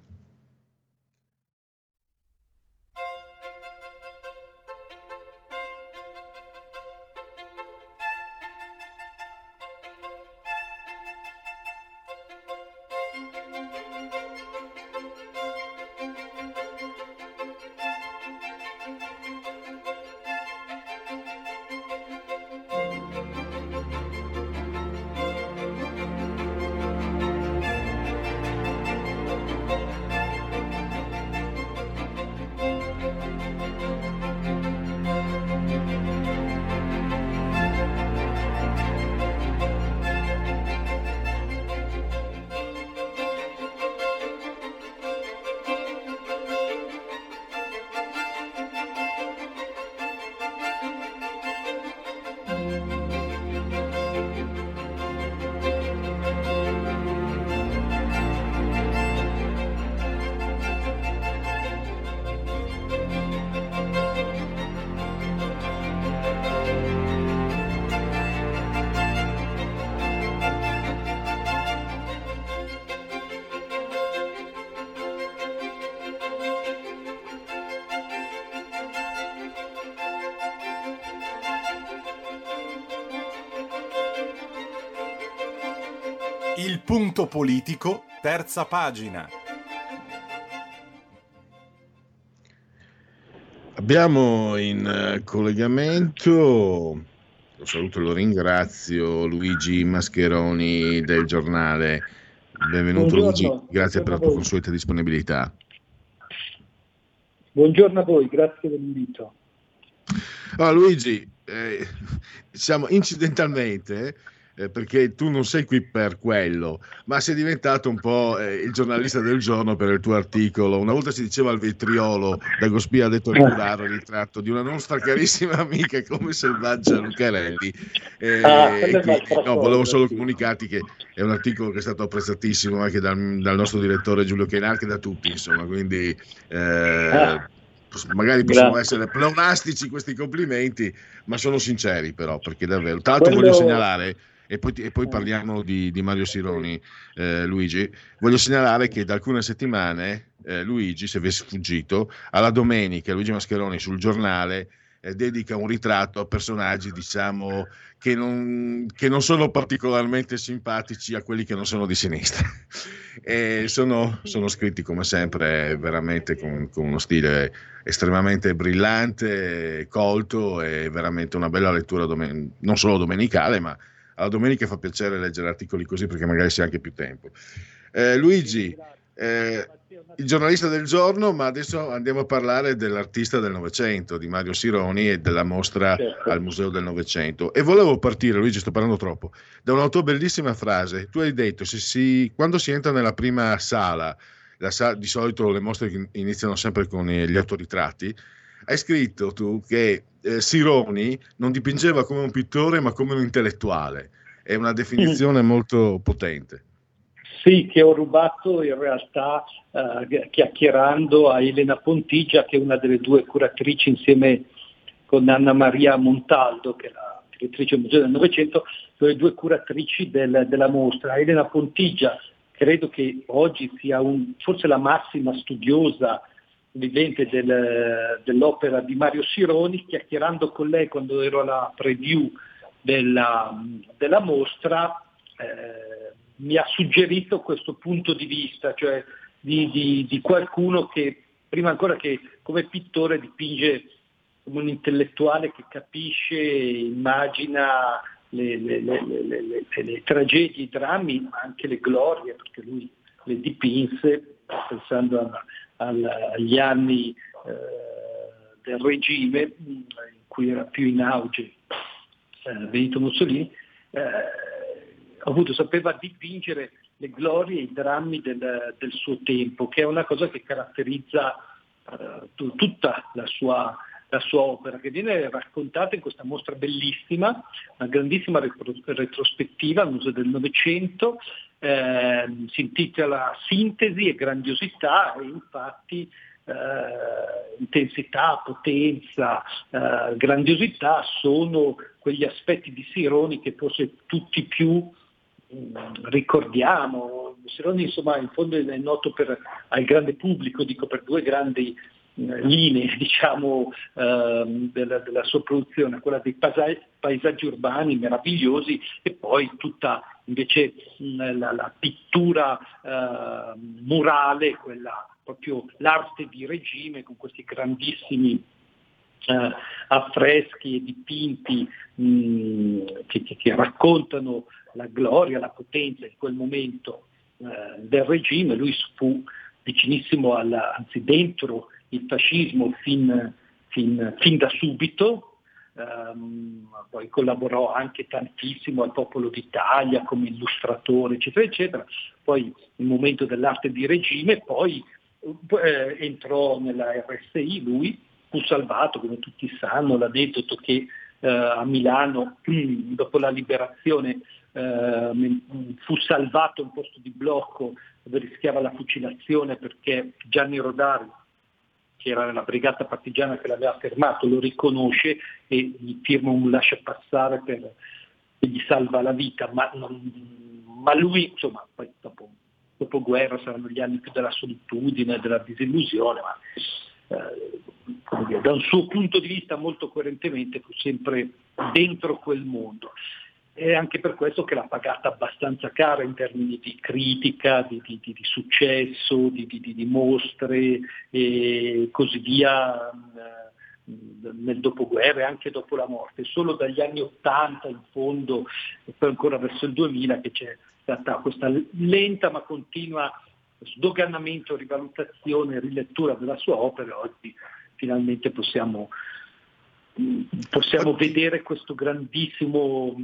Punto politico, terza pagina. Abbiamo in eh, collegamento, lo saluto e lo ringrazio, Luigi Mascheroni del giornale. Benvenuto Buongiorno. Luigi, grazie per la tua consueta disponibilità. Buongiorno a voi, grazie dell'invito. Allora, Luigi, eh, diciamo incidentalmente, eh, perché tu non sei qui per quello, ma sei diventato un po' eh, il giornalista del giorno per il tuo articolo. Una volta si diceva al vetriolo, Dagospia ha detto ricordare il ritratto di una nostra carissima amica come selvaggia Lucarelli. Eh, Ah, quindi, no, volevo solo comunicarti che è un articolo che è stato apprezzatissimo anche dal, dal nostro direttore Giulio Chenarchi da tutti, insomma, quindi eh, Ah. magari possono Grazie. essere pleonastici questi complimenti, ma sono sinceri però, perché davvero. Tra l'altro Quello- voglio segnalare, e poi, e poi parliamo di, di Mario Sironi, eh, Luigi, voglio segnalare che da alcune settimane eh, Luigi, se avesse fuggito, alla domenica Luigi Mascheroni sul giornale eh, dedica un ritratto a personaggi, diciamo, che non, che non sono particolarmente simpatici a quelli che non sono di sinistra. *laughs* E sono, sono scritti come sempre veramente con, con uno stile estremamente brillante, colto e veramente una bella lettura domen- non solo domenicale, ma alla domenica fa piacere leggere articoli così perché magari si ha anche più tempo. Eh, Luigi, eh, il giornalista del giorno, ma adesso andiamo a parlare dell'artista del Novecento, di Mario Sironi e della mostra Certo. al Museo del Novecento. E volevo partire, Luigi, sto parlando troppo, da una tua bellissima frase. Tu hai detto, se si, quando si entra nella prima sala, la sa- di solito le mostre iniziano sempre con eh, gli autoritratti, hai scritto tu che eh, Sironi non dipingeva come un pittore ma come un intellettuale. È una definizione molto potente. Sì, che ho rubato in realtà eh, chiacchierando a Elena Pontigia, che è una delle due curatrici insieme con Anna Maria Montaldo, che è la direttrice del Museo del Novecento, sono le due curatrici del- della mostra. Elena Pontigia credo che oggi sia un- forse la massima studiosa vivente del- dell'opera di Mario Sironi, chiacchierando con lei quando ero alla preview della, della mostra, eh, mi ha suggerito questo punto di vista, cioè di, di- di qualcuno che prima ancora che come pittore dipinge come un intellettuale che capisce, immagina le, le- le- le- tragedie, i drammi, ma anche le glorie, perché lui le dipinse pensando a- agli anni eh, del regime mh, in cui era più in auge eh, Benito Mussolini, eh, sapeva dipingere le glorie e i drammi del, del suo tempo, che è una cosa che caratterizza tu- tutta la sua, la sua opera, che viene raccontata in questa mostra bellissima, una grandissima repro- retrospettiva al Museo del Novecento, ehm, si intitola Sintesi e grandiosità e infatti eh, intensità, potenza, eh, grandiosità sono quegli aspetti di Sironi che forse tutti più mh, ricordiamo. Sironi insomma in fondo è noto per, al grande pubblico, dico per due grandi linee *laughs* diciamo, ehm, della, della, sua produzione, quella dei paesaggi, urbani meravigliosi e poi tutta invece la, la, pittura eh, murale, quella proprio l'arte di regime con questi grandissimi eh, affreschi e dipinti mh, che, che, che, raccontano la gloria, la potenza di quel momento eh, del regime. Lui fu vicinissimo alla, anzi dentro il fascismo fin, fin, fin da subito, Um, poi collaborò anche tantissimo al Popolo d'Italia come illustratore, eccetera, eccetera. Poi il momento dell'arte di regime, poi eh, entrò nella RSI lui, fu salvato, come tutti sanno, l'aneddoto che eh, a Milano, *clears throat* dopo la liberazione, eh, fu salvato un posto di blocco dove rischiava la fucilazione perché Gianni Rodari che era la brigata partigiana che l'aveva fermato, lo riconosce e gli firma un lascia passare per, e gli salva la vita, ma, non, ma lui, insomma, poi dopo, dopo, guerra saranno gli anni più della solitudine, della disillusione, ma eh, da un suo punto di vista molto coerentemente fu sempre dentro quel mondo è anche per questo che l'ha pagata abbastanza cara in termini di critica, di, di, di, di successo, di, mostre e così via nel dopoguerra e anche dopo la morte. Solo dagli anni Ottanta in fondo e poi ancora verso il 2000 che c'è stata questa lenta ma continua sdoganamento, rivalutazione, rilettura della sua opera e oggi finalmente possiamo, possiamo vedere questo grandissimo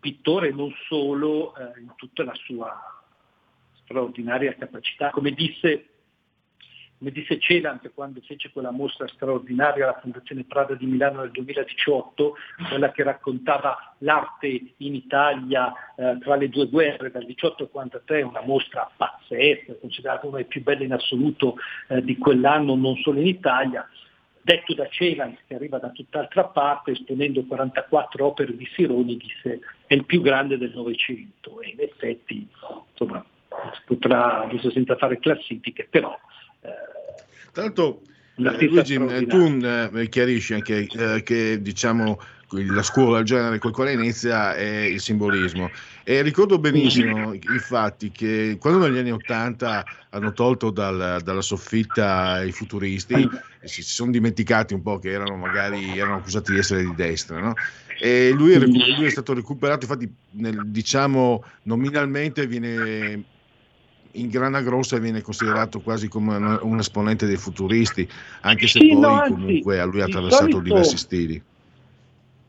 pittore non solo eh, in tutta la sua straordinaria capacità. Come disse, come disse Celant quando fece quella mostra straordinaria alla Fondazione Prada di Milano nel 2018, quella che raccontava l'arte in Italia eh, tra le due guerre dal 18 al 43, una mostra pazzesca, considerata una delle più belle in assoluto eh, di quell'anno, non solo in Italia detto da Celan, che arriva da tutt'altra parte, esponendo 44 opere di Sironi, disse è il più grande del Novecento e in effetti insomma, potrà, adesso senza fare classifiche, però... Eh, Tanto eh, Luigi, tu eh, chiarisci anche eh, che diciamo la scuola del genere col quale inizia è il simbolismo. E ricordo benissimo infatti che quando negli anni Ottanta hanno tolto dal, dalla soffitta i futuristi, si, sono dimenticati un po' che erano magari erano accusati di essere di destra, no? E lui è, lui è stato recuperato, infatti nel, diciamo nominalmente viene in grana grossa viene considerato quasi come un, un esponente dei futuristi, anche se sì, poi no, comunque a lui ha attraversato solito, diversi stili.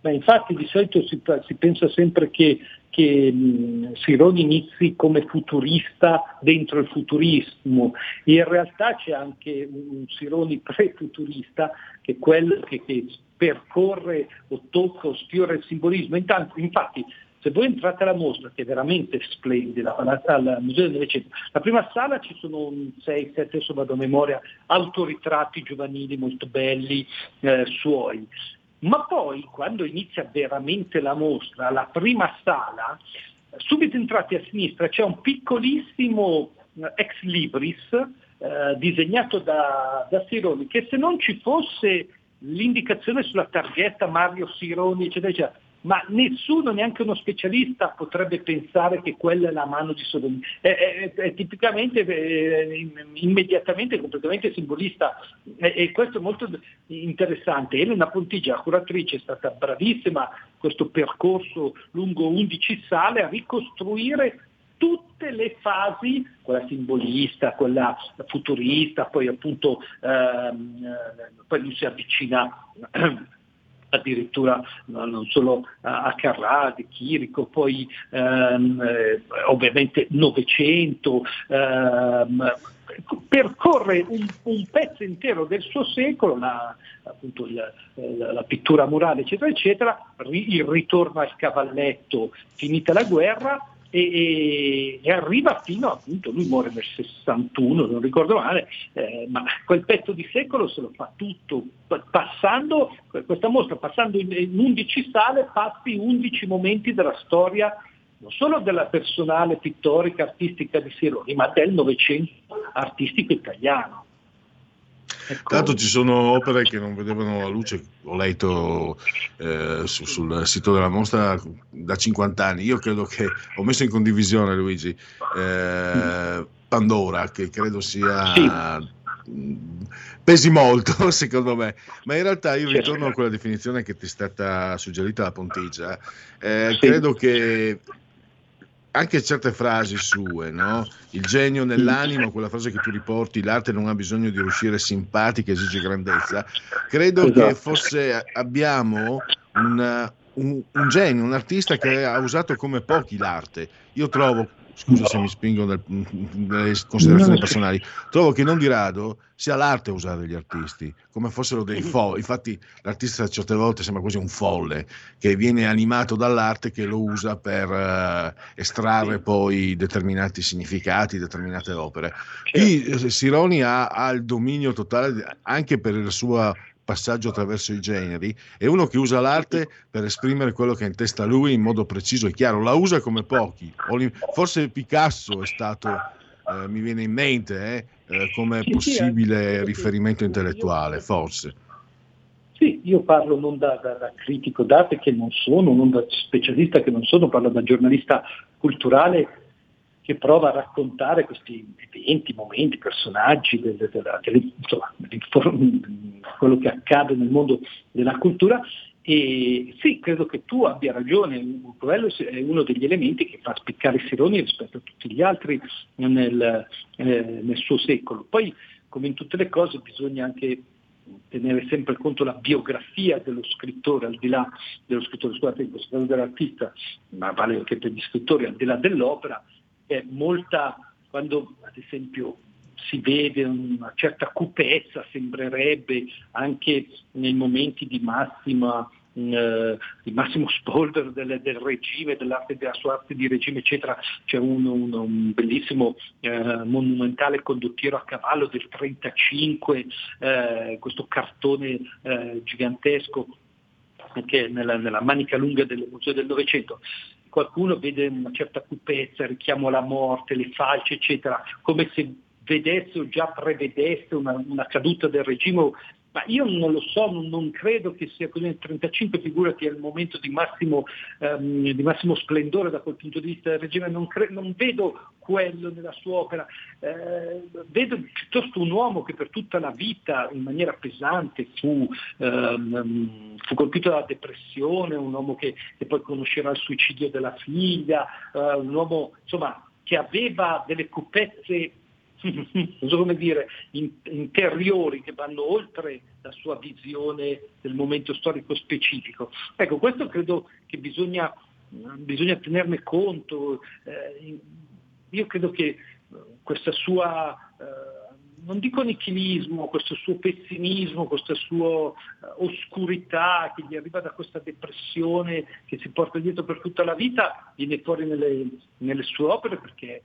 Beh, infatti di solito si, si pensa sempre che, che mh, Sironi inizi come futurista dentro il futurismo, in realtà c'è anche un Sironi pre-futurista che è quello che, che percorre o tocca o sfiora il simbolismo. Intanto, infatti se voi entrate alla mostra, che è veramente splendida, al Museo del Novecento, la prima sala ci sono 6-7, adesso vado a memoria, autoritratti giovanili molto belli, eh, suoi. Ma poi quando inizia veramente la mostra, la prima sala, subito entrati a sinistra c'è un piccolissimo eh, ex libris eh, disegnato da, da Sironi che se non ci fosse l'indicazione sulla targhetta Mario Sironi, eccetera, eccetera, ma nessuno, neanche uno specialista, potrebbe pensare che quella è la mano di Sodomia. È, è, è tipicamente, è, immediatamente, completamente simbolista e questo è molto interessante. Elena Pontigia, curatrice, è stata bravissima questo percorso lungo 11 sale a ricostruire tutte le fasi, quella simbolista, quella futurista, poi appunto ehm, eh, poi lui si avvicina addirittura non solo a Carrade, Chirico, poi ehm, eh, ovviamente Novecento, ehm, percorre un, un, pezzo intero del suo secolo, la, appunto il, la, la, pittura murale, eccetera, eccetera, il ritorno al cavalletto finita la guerra, e, e, arriva fino appunto, lui muore nel 61, non ricordo male, eh, ma quel pezzo di secolo se lo fa tutto, passando, questa mostra passando in, in 11 sale, passi 11 momenti della storia non solo della personale pittorica artistica di Sironi, ma del Novecento artistico italiano. Ecco. Tanto ci sono opere che non vedevano la luce, ho letto eh, su, sul sito della mostra da 50 anni, io credo che ho messo in condivisione Luigi eh, Pandora, che credo sia... Sì pesi molto *laughs* secondo me ma in realtà io ritorno a quella definizione che ti è stata suggerita da Pontigia eh, sì. credo che anche certe frasi sue, no? Il genio nell'animo, quella frase che tu riporti, l'arte non ha bisogno di uscire simpatica, esige grandezza. Credo esatto. che fosse, abbiamo un, un, un, genio, un artista che ha usato come pochi l'arte. Io trovo scusa se mi spingo nelle considerazioni personali, trovo che non di rado sia l'arte a usare gli artisti, come fossero dei folli. Infatti l'artista certe volte sembra quasi un folle, che viene animato dall'arte che lo usa per uh, estrarre poi determinati significati, determinate opere. Qui eh, Sironi ha, ha il dominio totale anche per la sua passaggio attraverso i generi, è uno che usa l'arte per esprimere quello che è in testa lui in modo preciso e chiaro, la usa come pochi, forse Picasso è stato, eh, mi viene in mente, eh, eh come possibile riferimento intellettuale, forse. Sì, io parlo non da, da, da, critico d'arte che non sono, non da specialista che non sono, parlo da giornalista culturale che prova a raccontare questi eventi, momenti, personaggi, delle, della, delle, insomma, quello che accade nel mondo della cultura. E sì, credo che tu abbia ragione, quello è uno degli elementi che fa spiccare Sironi rispetto a tutti gli altri nel, eh, nel suo secolo. Poi, come in tutte le cose, bisogna anche tenere sempre conto la biografia dello scrittore, al di là dello scrittore, scusate, dell'artista, ma vale anche per gli scrittori, al di là dell'opera, è molta, quando ad esempio si vede una certa cupezza, sembrerebbe anche nei momenti di massima eh, di massimo spolver del, del, regime, dell'arte, della sua arte di regime, eccetera. C'è un, un, un bellissimo eh, monumentale condottiero a cavallo del 35, eh, questo cartone eh, gigantesco che è nella, nella manica lunga del Museo del Novecento qualcuno vede una certa cupezza, richiamo alla morte, le falce, eccetera, come se vedesse o già prevedesse una, una caduta del regime ma io non lo so, non, credo che sia così. Nel 35 figurati è il momento di massimo, um, di massimo, splendore da quel punto di vista del regime, non, cre- non vedo quello nella sua opera, eh, vedo piuttosto un uomo che per tutta la vita in maniera pesante fu, um, fu colpito dalla depressione, un uomo che, che, poi conoscerà il suicidio della figlia, uh, un uomo insomma, che aveva delle cupezze non so *laughs* come dire, interiori che vanno oltre la sua visione del momento storico specifico. Ecco, questo credo che bisogna, bisogna tenerne conto. Eh, io credo che questa sua, eh, non dico nichilismo, questo suo pessimismo, questa sua eh, oscurità che gli arriva da questa depressione che si porta dietro per tutta la vita, viene fuori nelle, nelle sue opere perché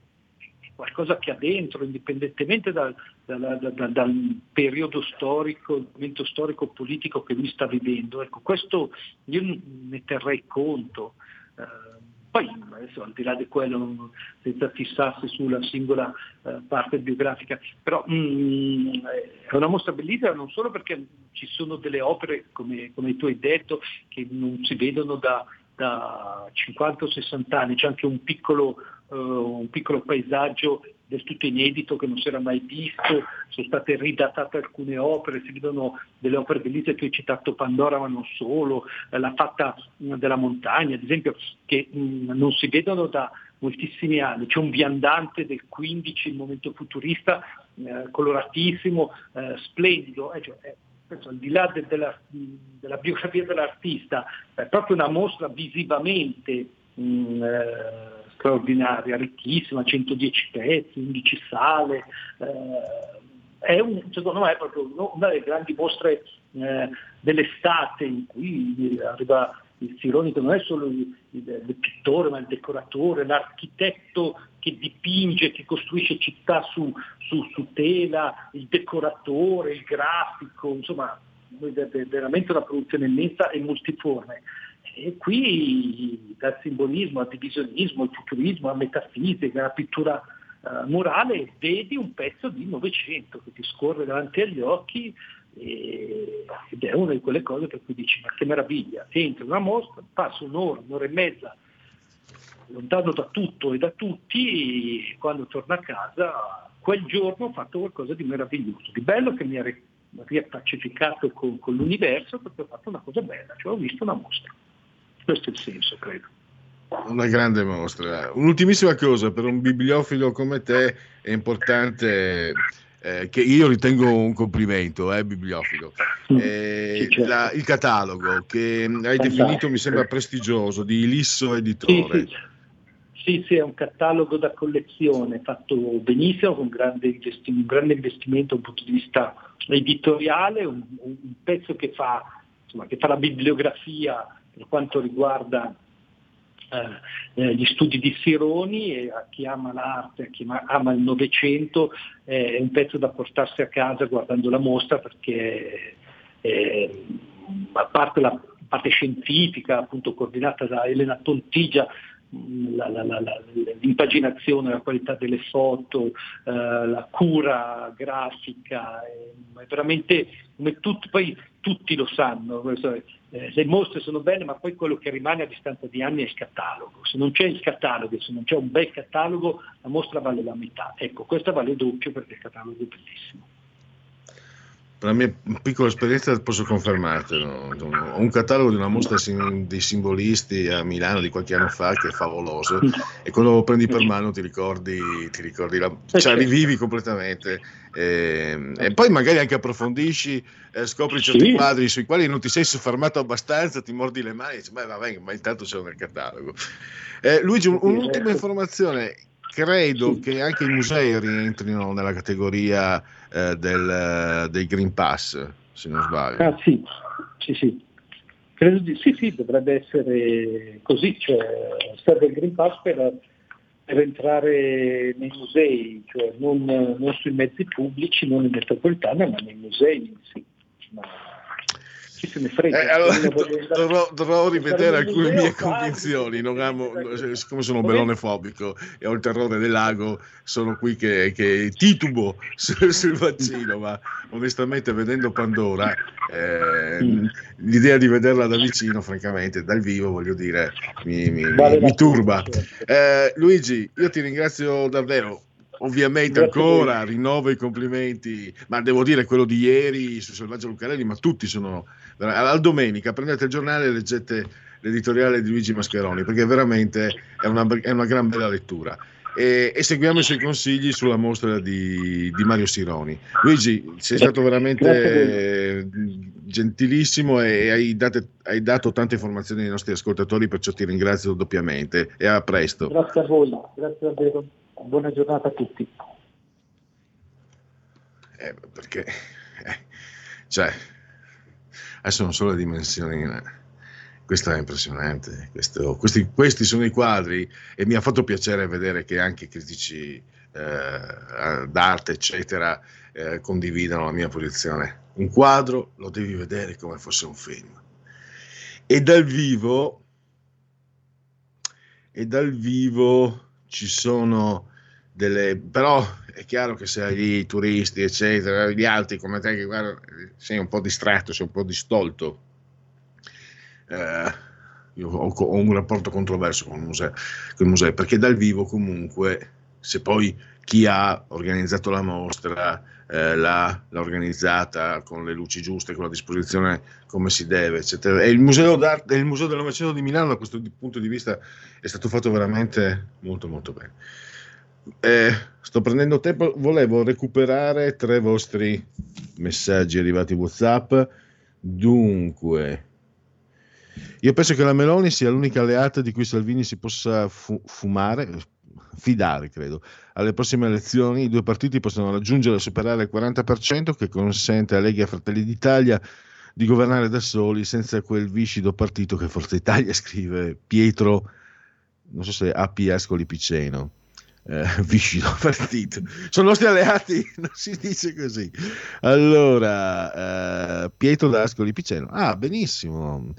qualcosa che ha dentro, indipendentemente dal, dal, dal, dal periodo storico, il momento storico politico che lui sta vivendo. Ecco, questo io ne terrei conto. Eh, poi adesso al di là di quello, senza fissarsi sulla singola eh, parte biografica, però mh, mm, è una mostra bellissima non solo perché ci sono delle opere, come, come tu hai detto, che non si vedono da, da 50 o 60 anni, c'è anche un piccolo uh, un piccolo paesaggio del tutto inedito che non si era mai visto, sono state ridatate alcune opere, si vedono delle opere bellissime, tu hai citato Pandora ma non solo, eh, la fatta mh, della montagna ad esempio, che mh, non si vedono da moltissimi anni, c'è un viandante del 15, il momento futurista, eh, coloratissimo, eh, splendido, eh, cioè, penso, al di là de- della, della, biografia dell'artista, è proprio una mostra visivamente mh, eh, straordinaria, ricchissima, 110 pezzi, 11 sale, eh, è un, secondo me è proprio una delle grandi mostre eh, dell'estate in cui arriva il Sironi che non è solo il, il, il, pittore, ma il decoratore, l'architetto che dipinge, che costruisce città su, su, su tela, il decoratore, il grafico, insomma veramente una produzione immensa e multiforme. E qui dal simbolismo al divisionismo, al futurismo, alla metafisica, alla pittura uh, morale, vedi un pezzo di Novecento che ti scorre davanti agli occhi ed è una di quelle cose per cui dici ma che meraviglia, entri in una mostra, passo un'ora, un'ora e mezza lontano da tutto e da tutti e quando torno a casa quel giorno ho fatto qualcosa di meraviglioso, di bello che mi ha riappacificato con, con l'universo perché ho fatto una cosa bella, cioè ho visto una mostra. Questo è il senso, credo. Una grande mostra. Un'ultimissima cosa, per un bibliofilo come te è importante, eh, che io ritengo un complimento, eh, bibliofilo, eh, certo. la, il catalogo che hai definito, mi sembra prestigioso, di Lisso Editore. Sì, sì. Sì, sì, è un catalogo da collezione fatto benissimo, con grande un grande investimento dal punto di vista editoriale, un, un pezzo che fa, insomma, che fa la bibliografia per quanto riguarda eh, eh, gli studi di Sironi e a chi ama l'arte, a chi ama il Novecento, eh, è un pezzo da portarsi a casa guardando la mostra perché eh, a parte la parte scientifica, appunto coordinata da Elena Pontigia, la, la, la, l'impaginazione, la qualità delle foto, eh, la cura grafica, è, è veramente come tutti, poi tutti lo sanno, eh, le mostre sono belle ma poi quello che rimane a distanza di anni è il catalogo, se non c'è il catalogo, se non c'è un bel catalogo la mostra vale la metà, ecco questa vale doppio perché il catalogo è bellissimo per la mia piccola esperienza posso confermartelo. Ho un catalogo di una mostra dei simbolisti a Milano di qualche anno fa che è favoloso e quando lo prendi per mano ti ricordi, ti ricordi la, cioè rivivi completamente e, e, poi magari anche approfondisci, eh, scopri certi sì. quadri sui quali non ti sei soffermato abbastanza, ti mordi le mani e dici ma vabbè, ma intanto c'è nel catalogo. Eh, Luigi, un, un'ultima informazione credo che anche i musei rientrino nella categoria eh, del, del, Green Pass, se non sbaglio. Ah, sì, sì, sì. Credo di, sì, sì, dovrebbe essere così, cioè serve il Green Pass per, per entrare nei musei, cioè non, non, sui mezzi pubblici, non in metropolitana, ma nei musei, sì. Ma chi se ne frega. Eh, allora, dovrò, dovrò, rivedere alcune mie convinzioni. Non amo, siccome sono belonefobico e ho il terrore del lago, sono qui che, che titubo sul, sul, vaccino. Ma onestamente, vedendo Pandora, eh, l'idea di vederla da vicino, francamente, dal vivo, voglio dire, mi, mi, vale mi, turba. Certo. Eh, Luigi, io ti ringrazio davvero Ovviamente ancora rinnovo i complimenti, ma devo dire quello di ieri su Selvaggio Lucarelli, ma tutti sono... Al domenica prendete il giornale e leggete l'editoriale di Luigi Mascheroni, perché veramente è una, è una gran bella lettura. E, e, seguiamo i suoi consigli sulla mostra di, di Mario Sironi. Luigi, sei stato veramente gentilissimo e hai, date, hai, dato tante informazioni ai nostri ascoltatori, perciò ti ringrazio doppiamente e a presto. Grazie a voi, grazie davvero. Buona giornata a tutti. Eh, perché, eh, cioè, adesso non solo le dimensioni, questo è impressionante. Questo, questi, questi, sono i quadri e mi ha fatto piacere vedere che anche critici eh, d'arte, eccetera, eh, condividano la mia posizione. Un quadro lo devi vedere come fosse un film. E dal vivo, e dal vivo ci sono delle... però è chiaro che se hai lì turisti, eccetera, gli altri come te che guarda, sei un po' distratto, sei un po' distolto. Eh, io ho, ho, un rapporto controverso con i musei, con i musei, perché dal vivo comunque, se poi chi ha organizzato la mostra eh, l'ha, l'ha, organizzata con le luci giuste, con la disposizione come si deve, eccetera. E il Museo, d'arte, il Museo del Novecento di Milano, da questo punto di vista, è stato fatto veramente molto, molto bene. Eh, sto prendendo tempo, volevo recuperare tre vostri messaggi arrivati WhatsApp. Dunque, io penso che la Meloni sia l'unica alleata di cui Salvini si possa fu- fumare, fidare, credo. Alle prossime elezioni i due partiti possono raggiungere e superare il 40% che consente a Lega e Fratelli d'Italia di governare da soli senza quel viscido partito che Forza Italia *laughs* scrive Pietro, non so se Appi Ascoli Piceno. Eh, *laughs* viscido partito. Sono nostri alleati *laughs* non si dice così. Allora eh, Pietro d'Ascoli Piceno. Ah benissimo.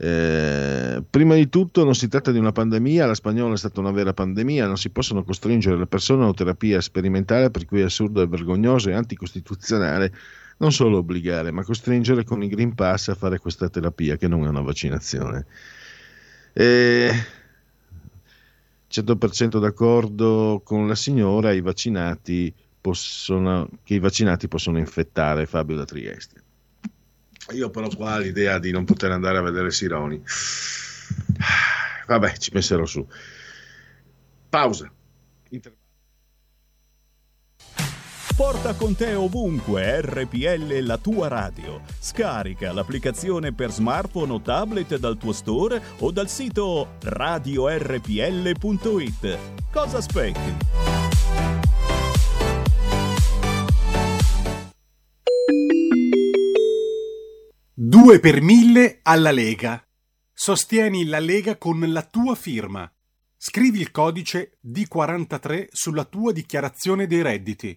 Eh, prima di tutto non si tratta di una pandemia, la spagnola è stata una vera pandemia, non si possono costringere le persone a una terapia sperimentale per cui è assurdo e vergognoso e anticostituzionale non solo obbligare, ma costringere con il Green Pass a fare questa terapia che non è una vaccinazione. E 100% d'accordo con la signora, i vaccinati possono, che i vaccinati possono infettare Fabio da Trieste. Io però qua l'idea di non poter andare a vedere Sironi. *sighs* Vabbè, ci penserò su. Pausa. Inter- Porta con te ovunque RPL la tua radio. Scarica l'applicazione per smartphone o tablet dal tuo store o dal sito radiorpl.it. Cosa aspetti? Due per mille alla Lega. Sostieni la Lega con la tua firma. Scrivi il codice D43 sulla tua dichiarazione dei redditi.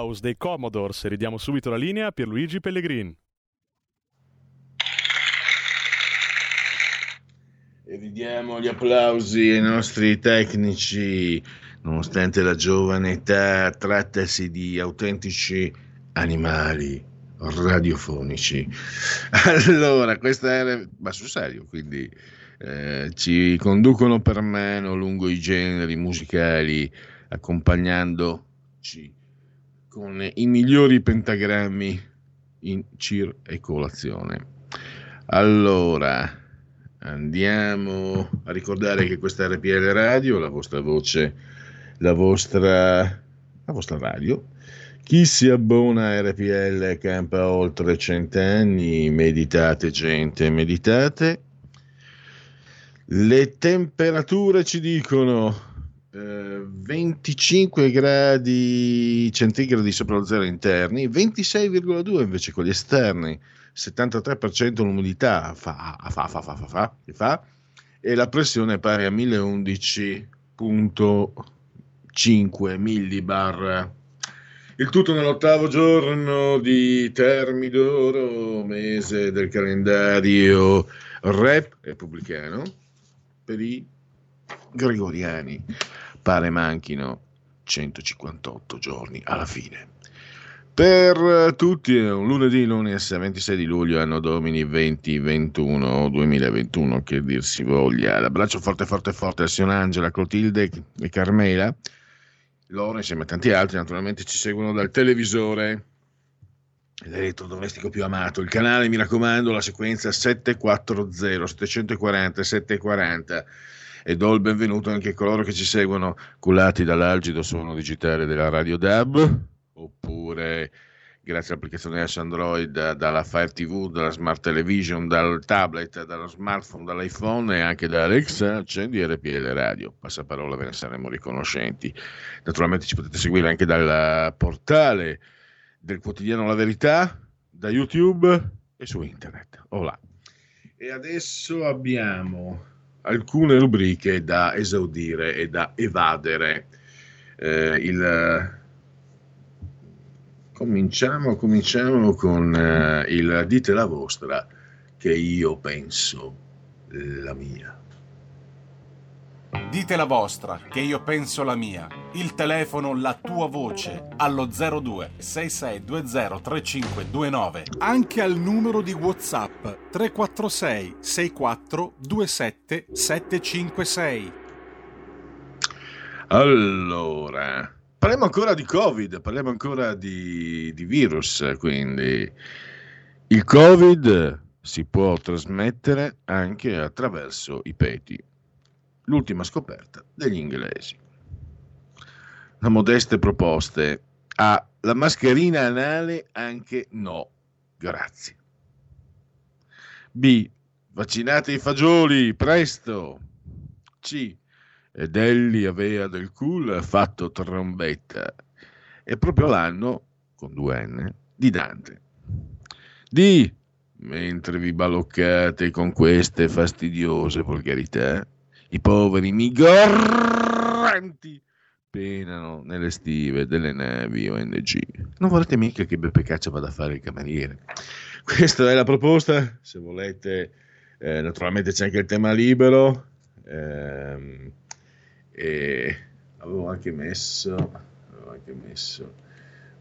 House dei Commodores. Ridiamo subito la linea a Pierluigi Pellegrin. E ridiamo gli applausi ai nostri tecnici, nonostante la giovane età, trattasi di autentici animali radiofonici. *laughs* Allora, questa era, ma sul serio, quindi eh, ci conducono per mano lungo i generi musicali, accompagnandoci con i migliori pentagrammi in circolazione. Allora, andiamo a ricordare che questa RPL Radio, la vostra voce, la vostra, la vostra radio. Chi si abbona a RPL campa oltre cent'anni, meditate gente, meditate. Le temperature ci dicono eh, 25 gradi centigradi sopra lo zero interni, 26,2 invece con gli esterni, 73% l'umidità fa, fa, fa, fa, fa, fa, fa, e la pressione è pari a 1011.5 millibar. Il tutto nell'ottavo giorno di Termidoro, mese del calendario rep repubblicano, per i gregoriani. Pare manchino 158 giorni alla fine. Per tutti è un lunedì, lunes 26 di luglio, anno domini 2021, 2021, che dir si voglia. L'abbraccio forte forte forte a Sion Angela, Clotilde e Carmela. Loro insieme a tanti altri naturalmente ci seguono dal televisore, l'elettrodomestico più amato. Il canale, mi raccomando, la sequenza 740, 740, 740 e do il benvenuto anche a coloro che ci seguono cullati dall'algido suono digitale della Radio DAB oppure grazie all'applicazione S Android dalla Fire TV, dalla Smart Television, dal tablet, dallo smartphone, dall'iPhone e anche da Alexa, accendi RPL Radio. Passaparola, ve ne saremo riconoscenti. Naturalmente ci potete seguire anche dal portale del quotidiano La Verità, da YouTube e su internet. Olà. E adesso abbiamo alcune rubriche da esaudire e da evadere. Eh, il Cominciamo, cominciamo con eh, il dite la vostra, che io penso la mia. Dite la vostra, che io penso la mia. Il telefono, la tua voce, allo 02 6620 3529. Anche al numero di WhatsApp 346 64 27 756. Allora, parliamo ancora di Covid, parliamo ancora di, di virus, quindi il Covid si può trasmettere anche attraverso i peti. L'ultima scoperta degli inglesi. La modeste proposte A. La mascherina anale anche no. Grazie. B. Vaccinate i fagioli, presto. C. Ed egli aveva del cul fatto trombetta. È proprio l'anno, con due N, di Dante. D. Mentre vi baloccate con queste fastidiose volgarità, i poveri migranti penano nelle stive delle navi ONG. Non volete mica che Beppe Caccia vada a fare il cameriere. Questa è la proposta, se volete, eh, naturalmente c'è anche il tema libero. ehm, e avevo anche messo, avevo anche messo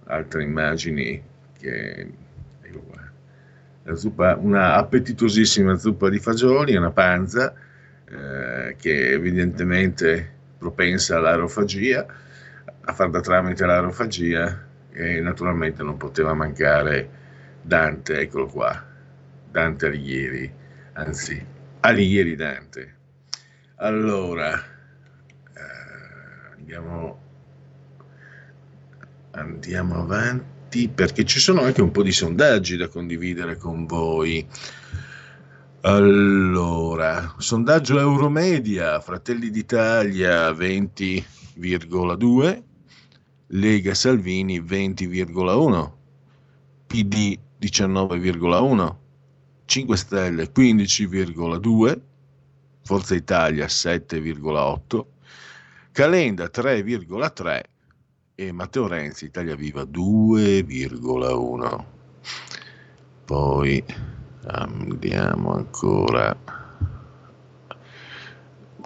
altre immagini che ecco qua. Zuppa, una appetitosissima zuppa di fagioli, una panza eh, che evidentemente propensa all'aerofagia, a far da tramite all'aerofagia e naturalmente non poteva mancare Dante, eccolo qua, Dante Alighieri, anzi Alighieri Dante. Allora, eh, andiamo, andiamo avanti perché ci sono anche un po' di sondaggi da condividere con voi. Allora, sondaggio Euromedia, Fratelli d'Italia 20,2, Lega Salvini 20,1, PD 19,1, 5 Stelle 15,2, Forza Italia 7,8, Calenda 3,3 e Matteo Renzi, Italia Viva 2,1. Poi andiamo ancora.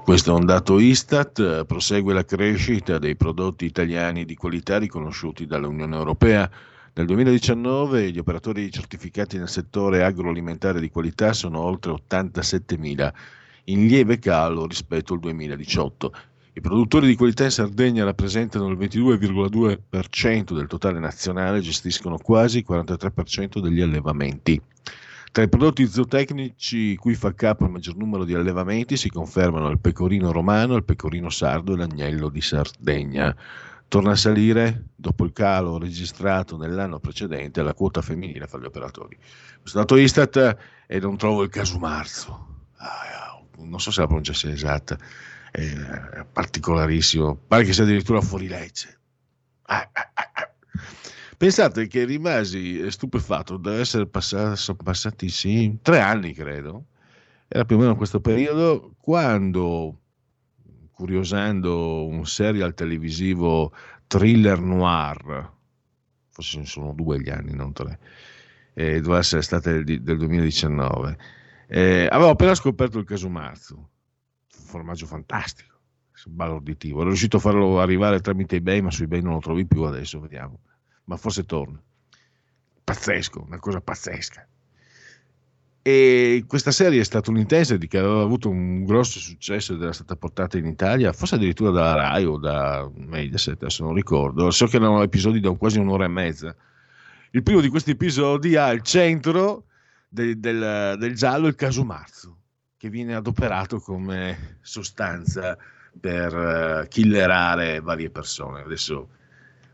Questo è un dato Istat, prosegue la crescita dei prodotti italiani di qualità riconosciuti dall'Unione Europea. Nel 2019 gli operatori certificati nel settore agroalimentare di qualità sono oltre 87.000, in lieve calo rispetto al 2018. I produttori di qualità in Sardegna rappresentano il 22,2% del totale nazionale e gestiscono quasi il 43% degli allevamenti. Tra i prodotti zootecnici cui fa capo il maggior numero di allevamenti si confermano il pecorino romano, il pecorino sardo e l'agnello di Sardegna. Torna a salire, dopo il calo registrato nell'anno precedente, la quota femminile fra gli operatori. Questo dato Istat e non trovo il caso marzo. Ah, non so se la pronuncia sia esatta, è particolarissimo, pare che sia addirittura fuori legge. Ah, ah, ah, ah. Pensate che rimasi stupefatto, deve essere passati, sono passati sì, tre anni credo, era più o meno questo periodo, quando, curiosando un serial televisivo thriller noir, forse sono due gli anni, non tre, eh, doveva essere estate del, del 2019, eh, avevo appena scoperto il caso Marzu, un formaggio fantastico, balorditivo, ero riuscito a farlo arrivare tramite eBay, ma su eBay non lo trovi più adesso, vediamo ma forse torna. Pazzesco, una cosa pazzesca. E questa serie è stata un'intesa di che aveva avuto un grosso successo ed era stata portata in Italia, forse addirittura da Rai o da Mediaset, adesso non ricordo. So che erano episodi da quasi un'ora e mezza. Il primo di questi episodi ha al centro del, del, del giallo il caso Marzo, che viene adoperato come sostanza per uh, killerare varie persone. Adesso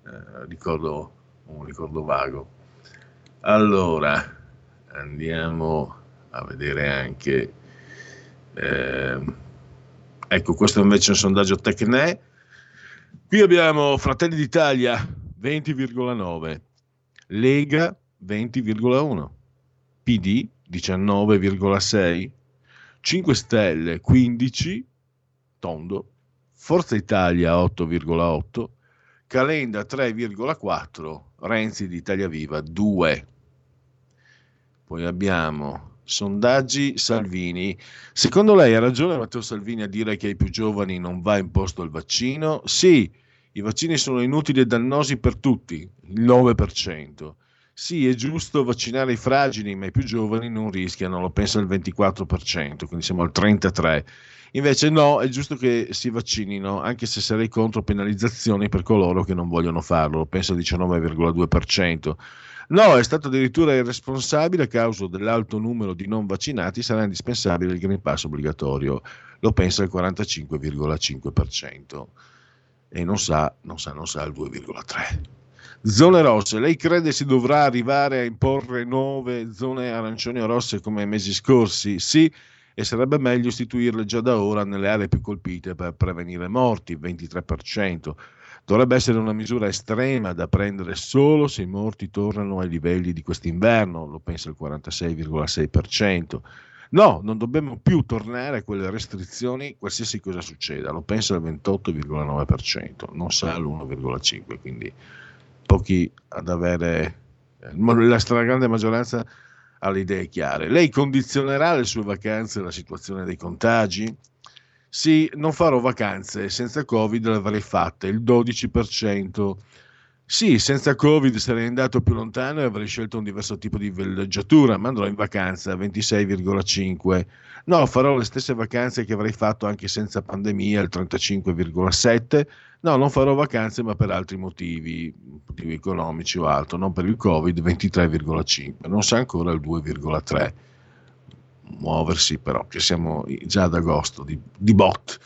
uh, ricordo un ricordo vago. Allora, andiamo a vedere anche... Eh, ecco, questo invece è un sondaggio Tecne. Qui abbiamo Fratelli d'Italia 20,9, Lega 20,1, PD 19,6, 5 Stelle 15, Tondo, Forza Italia 8,8, Calenda 3,4, Renzi di Italia Viva 2. Poi abbiamo sondaggi Salvini. Secondo lei ha ragione Matteo Salvini a dire che ai più giovani non va imposto il vaccino? Sì, i vaccini sono inutili e dannosi per tutti, il 9%. Sì, è giusto vaccinare i fragili, ma i più giovani non rischiano, lo pensa il 24%, quindi siamo al 33%. Invece no, è giusto che si vaccinino, anche se sarei contro penalizzazioni per coloro che non vogliono farlo, penso al 19,2%. No, è stato addirittura irresponsabile a causa dell'alto numero di non vaccinati, sarà indispensabile il Green Pass obbligatorio, lo pensa il 45,5% e non sa, non sa, non sa il 2,3%. Zone rosse, lei crede si dovrà arrivare a imporre nuove zone arancioni o rosse come nei mesi scorsi? Sì, e sarebbe meglio istituirle già da ora nelle aree più colpite per prevenire morti, 23%. Dovrebbe essere una misura estrema da prendere solo se i morti tornano ai livelli di quest'inverno, lo pensa il 46,6%. No, non dobbiamo più tornare a quelle restrizioni qualsiasi cosa succeda, lo pensa il 28,9%, non sa l'1,5%, quindi pochi ad avere la stragrande maggioranza ha le idee chiare. Lei condizionerà le sue vacanze alla situazione dei contagi? Sì, non farò vacanze, senza Covid le avrei fatte, il 12%. Sì, senza Covid sarei andato più lontano e avrei scelto un diverso tipo di villeggiatura, ma andrò in vacanza, 26,5%. No, farò le stesse vacanze che avrei fatto anche senza pandemia, il 35,7%. No, non farò vacanze, ma per altri motivi, motivi economici o altro, non per il Covid, 23,5%. Non sa ancora il 2,3%. Muoversi però, che siamo già ad agosto, di, di bot.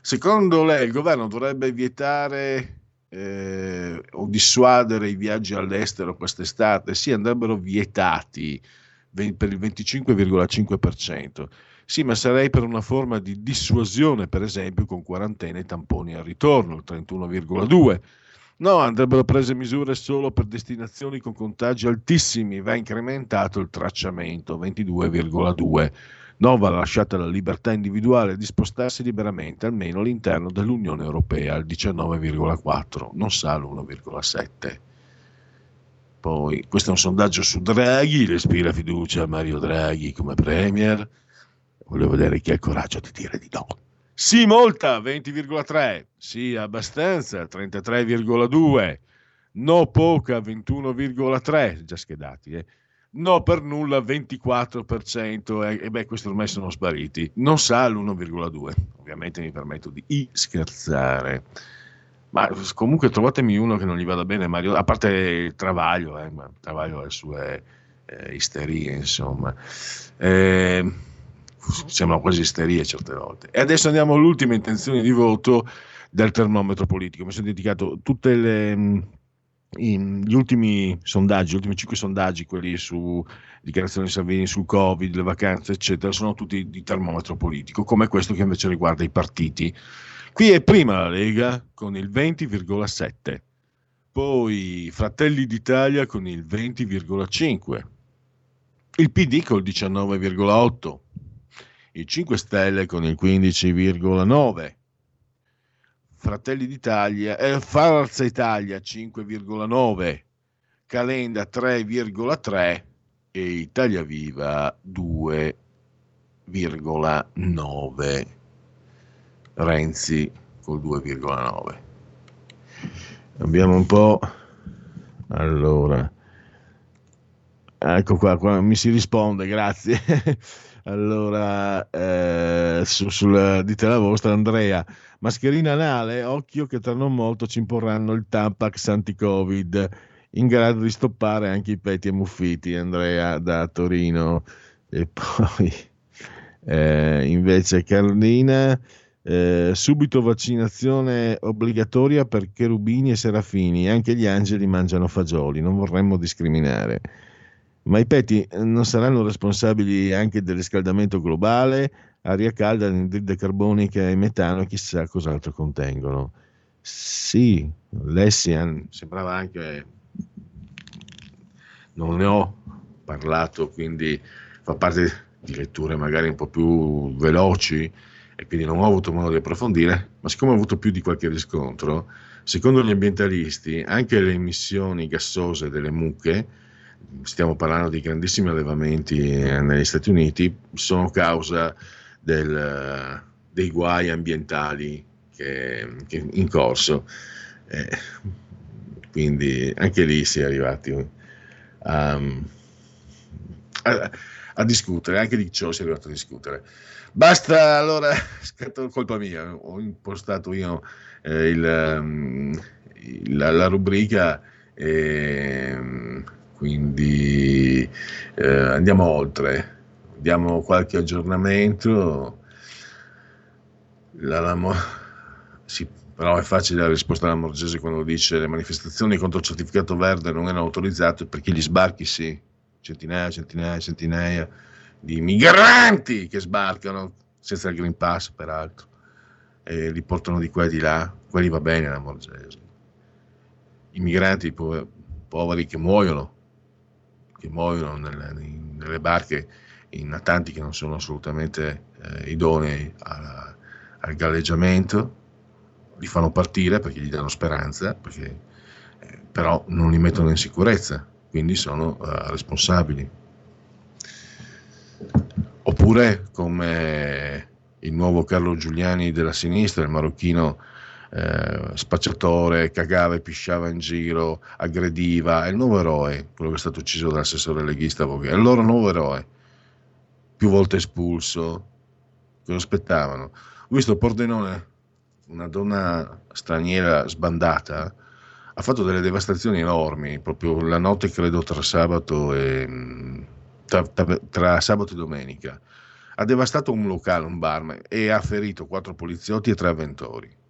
Secondo lei il governo dovrebbe vietare eh, o dissuadere i viaggi all'estero quest'estate? Sì, andrebbero vietati per il 25,5%. Sì, ma sarei per una forma di dissuasione, per esempio con quarantena e tamponi al ritorno, il 31,2%. No, andrebbero prese misure solo per destinazioni con contagi altissimi, va incrementato il tracciamento, 22,2%. No, va lasciata la libertà individuale di spostarsi liberamente almeno all'interno dell'Unione Europea al 19,4, non sa l'1,7. Poi, questo è un sondaggio su Draghi, le ispira fiducia a Mario Draghi come Premier. Volevo vedere chi ha il coraggio di dire di no. Sì, molta, 20,3. Sì, abbastanza, 33,2. No, poca, 21,3. Già schedati, eh. No, per nulla, 24%. E, e beh, questi ormai sono spariti. Non sa l'1,2. Ovviamente mi permetto di scherzare. Ma comunque trovatemi uno che non gli vada bene, Mario, a parte Travaglio, eh, ma Travaglio ha le sue eh, isterie, insomma. Eh, sembrano quasi isterie certe volte. E adesso andiamo all'ultima intenzione di voto del termometro politico. Mi sono dedicato tutte le gli ultimi sondaggi, gli ultimi cinque sondaggi, quelli su dichiarazioni di Salvini sul Covid, le vacanze, eccetera, sono tutti di termometro politico, come questo che invece riguarda i partiti. Qui è prima la Lega con il 20,7, poi Fratelli d'Italia con il 20,5, il PD col 19,8, i 5 Stelle con il 15,9 Fratelli d'Italia, eh, Forza Italia 5,9, Calenda 3,3 e Italia Viva 2,9. Renzi col 2,9. Abbiamo un po'. Allora, ecco qua, qua mi si risponde, grazie. *laughs* allora, eh, su, sul, dite la vostra, Andrea. Mascherina anale, occhio che tra non molto ci imporranno il Tampax anti-Covid, in grado di stoppare anche i petti e muffiti, Andrea da Torino. E *laughs* poi eh, invece Carlina, eh, subito vaccinazione obbligatoria per cherubini e serafini, anche gli angeli mangiano fagioli, non vorremmo discriminare. Ma i petti non saranno responsabili anche del riscaldamento globale? aria calda, anidride carbonica e metano, chissà cos'altro contengono. Sì, Lessian sembrava anche, non ne ho parlato, quindi fa parte di letture magari un po' più veloci e quindi non ho avuto modo di approfondire, ma siccome ho avuto più di qualche riscontro, secondo gli ambientalisti anche le emissioni gassose delle mucche, stiamo parlando di grandissimi allevamenti negli Stati Uniti, sono causa del, dei guai ambientali che, che in corso. Eh, quindi anche lì si è arrivati a, a, a, discutere, anche di ciò si è arrivato a discutere. Basta, allora, *laughs* è colpa mia, ho impostato io eh, il, um, la, la, rubrica e quindi eh, andiamo oltre diamo qualche aggiornamento. La, la, sì, però è facile la risposta alla Morgese quando dice le manifestazioni contro il certificato verde non erano autorizzate perché gli sbarchi sì, centinaia, centinaia, centinaia di migranti che sbarcano senza il Green Pass peraltro e li portano di qua e di là, quelli va bene la Morgese. I migranti po- poveri che muoiono, che muoiono nelle, nelle barche in natanti che non sono assolutamente eh, idonei alla, al galleggiamento, li fanno partire perché gli danno speranza, perché, eh, però non li mettono in sicurezza, quindi sono eh, responsabili. Oppure come il nuovo Carlo Giuliani della sinistra, il marocchino eh, spacciatore, cagava e pisciava in giro, aggrediva, è il nuovo eroe, quello che è stato ucciso dall'assessore leghista Voghe, è il loro nuovo eroe più volte espulso. Cosa aspettavano? Ho visto Pordenone, una donna straniera sbandata, ha fatto delle devastazioni enormi, proprio la notte credo tra sabato e, tra, tra, tra sabato e domenica. Ha devastato un locale, un bar, e ha ferito quattro poliziotti e tre avventori.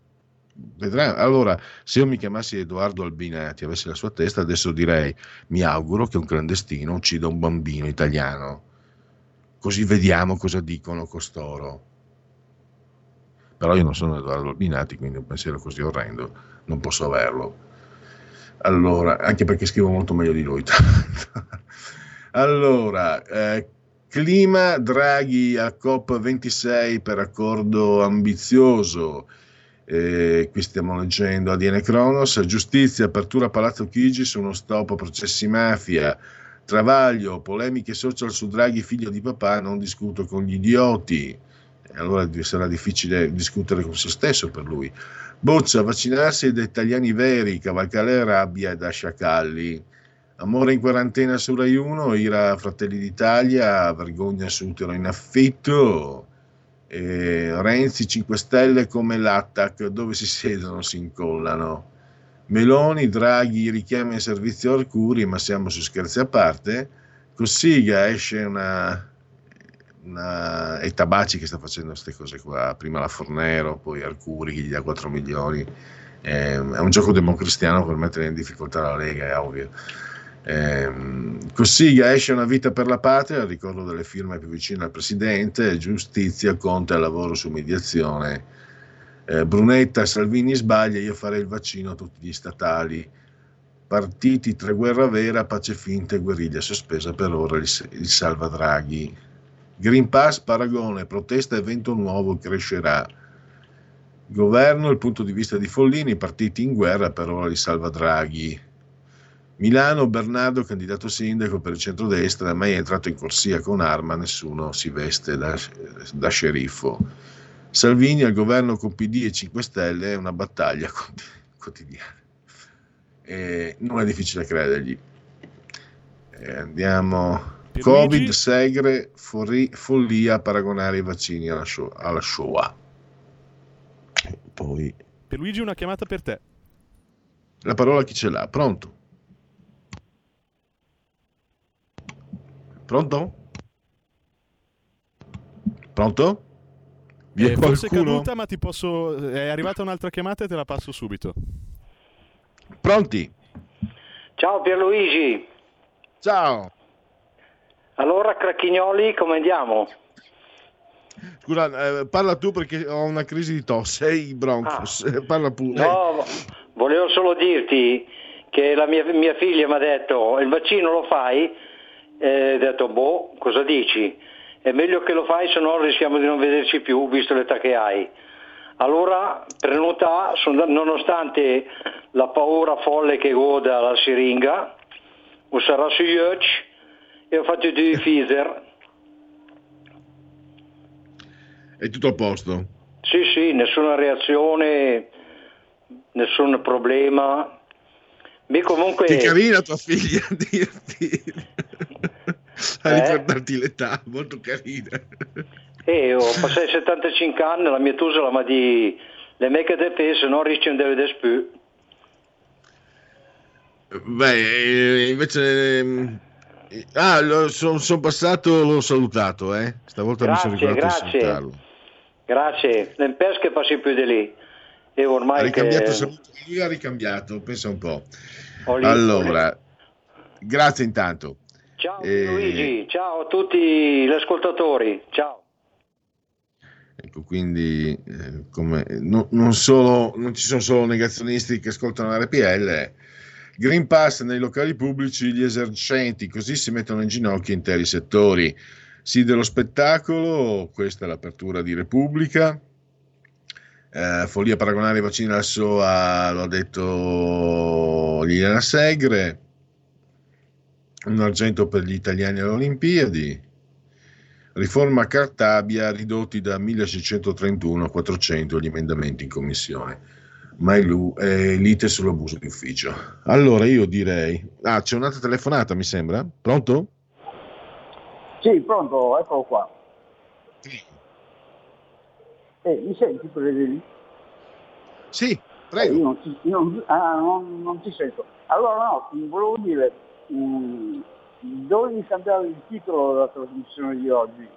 Vedrà, allora, se io mi chiamassi Edoardo Albinati, avessi la sua testa, adesso direi: mi auguro che un clandestino uccida un bambino italiano così vediamo cosa dicono costoro. Però io non sono Edoardo Albinati, quindi un pensiero così orrendo non posso averlo. Allora, anche perché scrivo molto meglio di lui. allora, eh, Clima, Draghi a COP26 per accordo ambizioso. Eh, qui stiamo leggendo Adiene Cronos, giustizia, apertura Palazzo Chigi su uno stop a processi mafia, travaglio, polemiche social su Draghi figlio di papà, non discuto con gli idioti. Allora sarà difficile discutere con se stesso per lui. Boccia, vaccinarsi da italiani veri, cavalcare rabbia da sciacalli. Amore in quarantena su Rai 1, Ira Fratelli d'Italia, vergogna su utero in affitto. E Renzi 5 Stelle come l'attac, dove si siedono si incollano. Meloni, Draghi richiama in servizio Arcuri, ma siamo su scherzi a parte. Cossiga esce una, una è Tabaci che sta facendo queste cose qua, prima la Fornero, poi Arcuri che gli dà 4 milioni. Eh, è un gioco democristiano per mettere in difficoltà la Lega, è ovvio. Eh, Cossiga esce una vita per la patria, ricordo delle firme più vicine al presidente, giustizia, Conte al lavoro su mediazione, eh, Brunetta, Salvini sbaglia, io farei il vaccino a tutti gli statali, partiti tra guerra vera, pace finta e guerriglia sospesa per ora il, il salva Draghi. Green Pass, paragone, protesta, evento nuovo, crescerà. Governo, il punto di vista di Follini, partiti in guerra, per ora li salva Draghi. Milano, Bernardo, candidato sindaco per il centrodestra, mai entrato in corsia con arma, nessuno si veste da, da sceriffo. Salvini al governo con PD e 5 Stelle è una battaglia *laughs* quotidiana. E non è difficile credergli. E andiamo. Covid, segre, forri, follia, paragonare i vaccini alla, show, alla Shoah. Poi Per Luigi una chiamata per te. la parola a chi ce l'ha. Pronto? Pronto? Pronto? Vi è Eh, forse è caduta, ma ti posso. È arrivata un'altra chiamata e te la passo subito. Pronti? Ciao Pierluigi. Ciao. Allora Cracchignoli, come andiamo? Scusa, eh, parla tu perché ho una crisi di tosse. Sei Broncos. Eh, *laughs* Parla pure. No, volevo solo dirti che la mia, mia figlia mi ha detto il vaccino lo fai? E ho detto boh, cosa dici? È meglio che lo fai, se no rischiamo di non vederci più, visto l'età che hai. Allora, prenota, nonostante la paura folle che goda la siringa, o sarà su Yoch, e ho fatto due Pfizer. È tutto a posto. Sì, sì, nessuna reazione, nessun problema. Beh, comunque... Che carina tua figlia *laughs* a dirti. A Eh? ricordarti l'età, molto carina. E ho passato 75 anni, la mia tusa mi ha detto le mecche te pese, non rischi di più. Beh, eh, invece... ehm, Ah, sono passato, l'ho salutato, eh. Stavolta mi sono Grazie, ricordato di grazie. salutarlo. Grazie, non penso che passi più di lì. E Ha ormai ricambiato che... saluto, lui ha ricambiato, pensa un po'. Lì- Allora, grazie intanto. Ciao Eh, Luigi, ciao a tutti gli ascoltatori, ciao. Ecco, quindi eh, come, no- non, solo, non ci sono solo negazionisti che ascoltano RPL, Green Pass nei locali pubblici, gli esercenti, così si mettono in ginocchio interi settori. Sì dello spettacolo, questa è l'apertura di Repubblica. Eh, follia paragonare i vaccini alla SOA, lo ha detto Liliana Segre. Un argento per gli italiani alle Olimpiadi. Riforma Cartabia ridotti da 1631 a 400 gli emendamenti in commissione. Ma è lite sull'abuso di ufficio. Allora io direi... Ah, c'è un'altra telefonata, mi sembra? Pronto? Sì, pronto, eccolo qua. Eh, mi senti Federico? Sì, prego. io non ti, io non- ah, non- non ti sento. Allora no, ti volevo dire, mh, dovevi cambiare il titolo della trasmissione di oggi.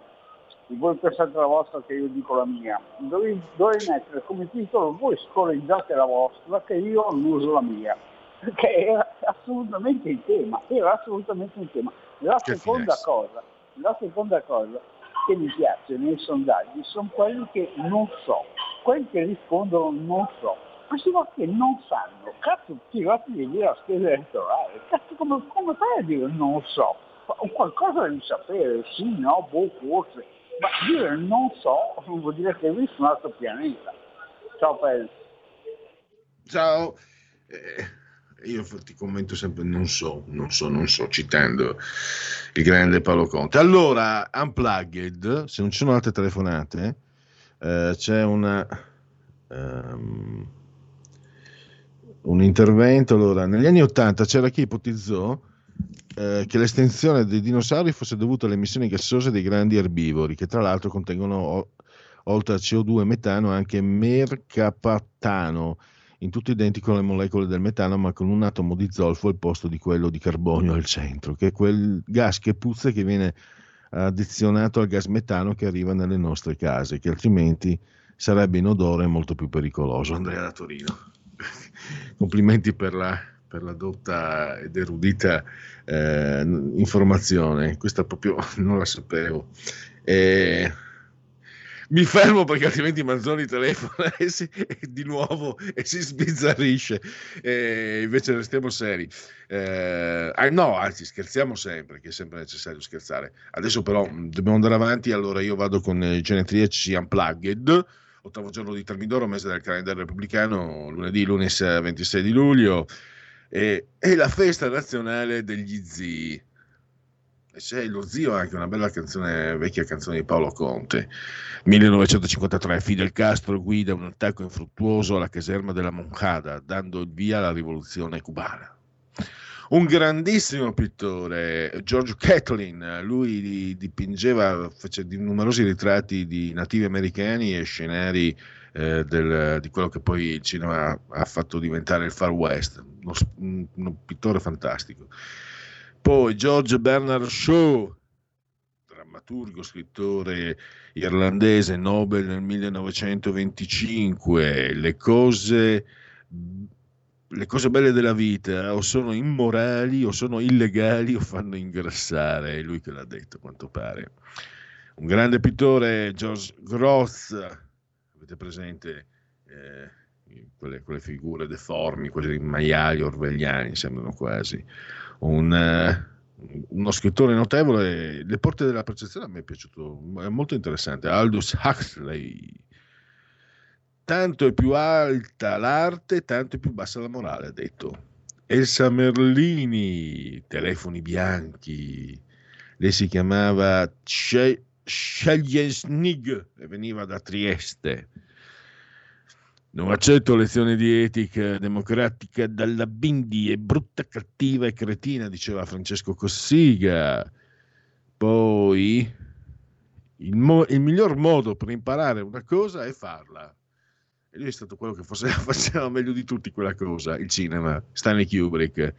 Voi pensate la vostra che io dico la mia. Dovevi, dovevi mettere come titolo voi scorreggiate la vostra che io non uso la mia. Perché era assolutamente il tema, era assolutamente il tema. La seconda cosa, la seconda cosa che mi piace nei sondaggi sono quelli che non so, quelli che rispondono non so. Questi che non sanno, cazzo tirati via la scheda elettorale, cazzo come, come fai a dire non so? qualcosa devi sapere, sì, no, boh, forse, ma dire non so non vuol dire che hai visto un altro pianeta. Ciao Pel. Ciao. Eh, io ti commento sempre non so, non so, non so, citando il grande Paolo Conte. Allora, Unplugged, se non ci sono altre telefonate, eh, c'è una, ehm, un intervento. Allora, negli anni Ottanta c'era chi ipotizzò eh, che l'estinzione dei dinosauri fosse dovuta alle emissioni gassose dei grandi erbivori, che tra l'altro contengono, o- oltre a CO2 e metano, anche mercaptano, in tutto identico alle molecole del metano, ma con un atomo di zolfo al posto di quello di carbonio al centro, che è quel gas che puzza che viene addizionato al gas metano che arriva nelle nostre case, che altrimenti sarebbe inodore e molto più pericoloso. Andrea da Torino. *laughs* Complimenti per la, per la dotta ed erudita eh, informazione, questa proprio *laughs* non la sapevo. Eh, mi fermo perché altrimenti Manzoni telefona *laughs* e, si, e di nuovo e si sbizzarrisce. E invece restiamo seri. Eh, ah, no, anzi, scherziamo sempre, che è sempre necessario scherzare. Adesso però mh, dobbiamo andare avanti. Allora io vado con i genetriaci unplugged. Ottavo giorno di Termidoro, mese del calendario repubblicano, lunedì, lunes 26 di luglio. E, e la festa nazionale degli zii. E c'è lo zio anche una bella canzone, vecchia canzone di Paolo Conte. 1953 Fidel Castro guida un attacco infruttuoso alla caserma della Moncada, dando il via alla rivoluzione cubana. Un grandissimo pittore, George Catlin, lui dipingeva, fece di numerosi ritratti di nativi americani e scenari eh, del, di quello che poi il cinema ha fatto diventare il Far West, un, un pittore fantastico. Poi George Bernard Shaw, drammaturgo, scrittore irlandese, Nobel nel 1925, le cose, le cose belle della vita o sono immorali o sono illegali o fanno ingrassare, è lui che l'ha detto a quanto pare. Un grande pittore, George Groth, avete presente eh, quelle, quelle, figure deformi, quei maiali orvegliani, sembrano quasi. Un, uh, uno scrittore notevole, Le porte della percezione a me è piaciuto, è molto interessante, Aldous Huxley. Tanto è più alta l'arte, tanto è più bassa la morale, ha detto. Elsa Merlini, telefoni bianchi. Lei si chiamava Scheljesnig e veniva da Trieste. Non accetto lezioni di etica democratica dalla Bindi, è brutta, cattiva e cretina, diceva Francesco Cossiga. Poi il, mo- il, miglior modo per imparare una cosa è farla. E lui è stato quello che forse *laughs* faceva meglio di tutti quella cosa, il cinema, Stanley Kubrick.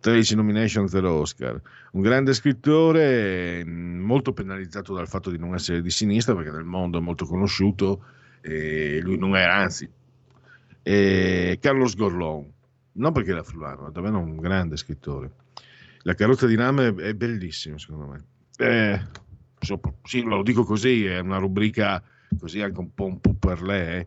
13 nomination per Oscar. Un grande scrittore, molto penalizzato dal fatto di non essere di sinistra, perché nel mondo è molto conosciuto, e lui non è, anzi, e Carlos Gorlon, non perché era fulano, è davvero un grande scrittore. La carrozza di rame è bellissima, secondo me. Eh, sì, lo dico così, è una rubrica così anche un po', un po per lei. Eh.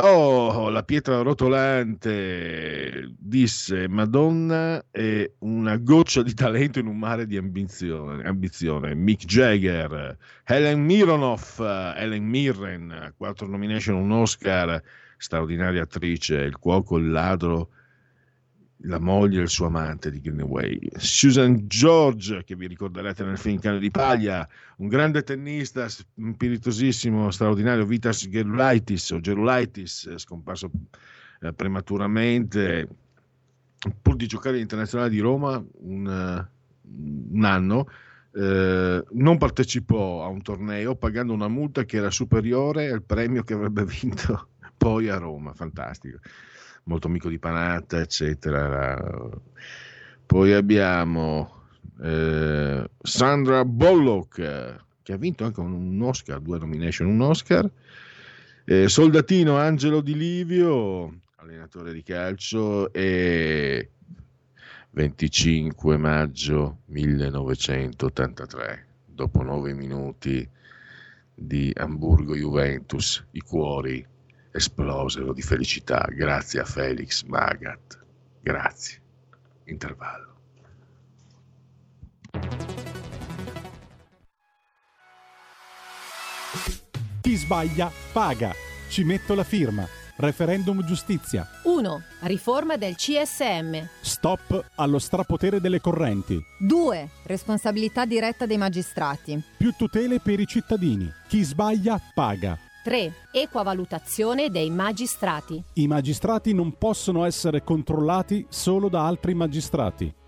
Oh, la pietra rotolante disse Madonna è una goccia di talento in un mare di ambizione. ambizione. Mick Jagger, Helen Mironoff, Helen Mirren, quattro nomination, un Oscar, straordinaria attrice, il cuoco, il ladro, la moglie e il suo amante di Greenaway. Susan George, che vi ricorderete nel film Cane di Paglia, un grande tennista, spiritosissimo, straordinario, Vitas Gerulaitis, o Gerulaitis, scomparso eh, prematuramente, pur di giocare all'Internazionale di Roma un, un anno, eh, non partecipò a un torneo pagando una multa che era superiore al premio che avrebbe *laughs* vinto poi a Roma, fantastico molto amico di Panatta, eccetera. Poi abbiamo eh, Sandra Bullock, che ha vinto anche un Oscar, due nomination, un Oscar. Eh, Soldatino Angelo Di Livio, allenatore di calcio, e 25 maggio 1983, dopo nove minuti di Hamburgo-Juventus, i cuori esplosero di felicità grazie a Felix Magat. Grazie. Intervallo. Chi sbaglia paga. Ci metto la firma. Referendum giustizia. 1. Riforma del CSM. Stop allo strapotere delle correnti. 2. Responsabilità diretta dei magistrati. Più tutele per i cittadini. Chi sbaglia paga. 3. Equa valutazione dei magistrati. I magistrati non possono essere controllati solo da altri magistrati.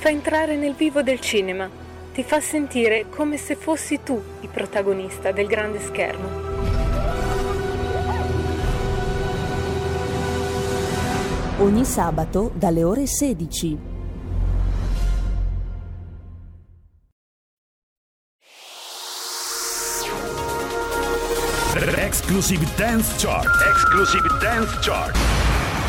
Fa entrare nel vivo del cinema, ti fa sentire come se fossi tu il protagonista del grande schermo. Ogni sabato dalle ore 16. Exclusive Dance Chart. Exclusive Dance Chart.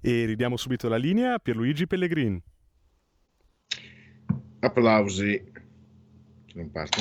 E ridiamo subito la linea a Pierluigi Pellegrin. Applausi. Non parto?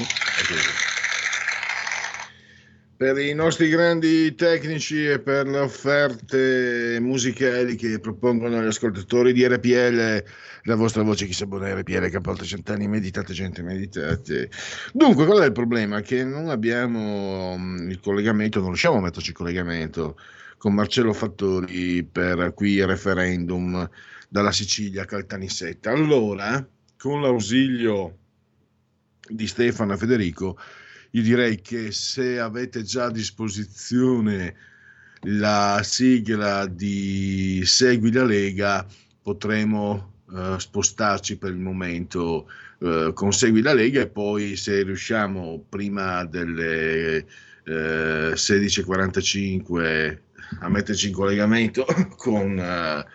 Per i nostri grandi tecnici e per le offerte musicali che propongono gli ascoltatori di RPL, la vostra voce chi sa buona RPL che a volte cent'anni, meditate gente, meditate. Dunque, qual è il problema? Che non abbiamo mm, il collegamento, non riusciamo a metterci il collegamento con Marcello Fattori per qui il referendum dalla Sicilia Caltanissetta. Allora, con l'ausilio di Stefano Federico, io direi che se avete già a disposizione la sigla di Segui la Lega, potremo eh, spostarci per il momento eh, con Segui la Lega e poi se riusciamo prima delle eh, 16.45 a metterci in collegamento *coughs* con, eh,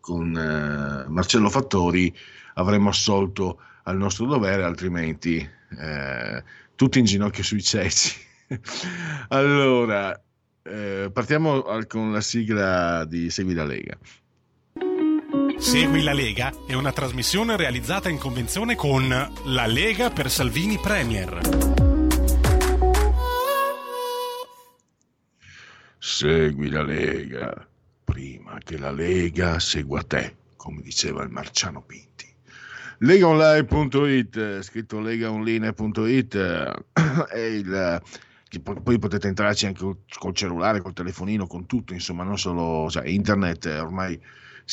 con eh, Marcello Fattori avremmo assolto al nostro dovere, altrimenti eh, tutti in ginocchio sui ceci. *laughs* allora, eh, partiamo con la sigla di Segui la Lega. Segui la Lega è una trasmissione realizzata in convenzione con La Lega per Salvini Premier. Segui la Lega prima che la Lega segua te, come diceva il Marciano Pinti. Legaonline.it, scritto legaonline.it, eh, è il, poi potete entrarci anche col, cellulare, col telefonino, con tutto, insomma, non solo, cioè, internet eh, ormai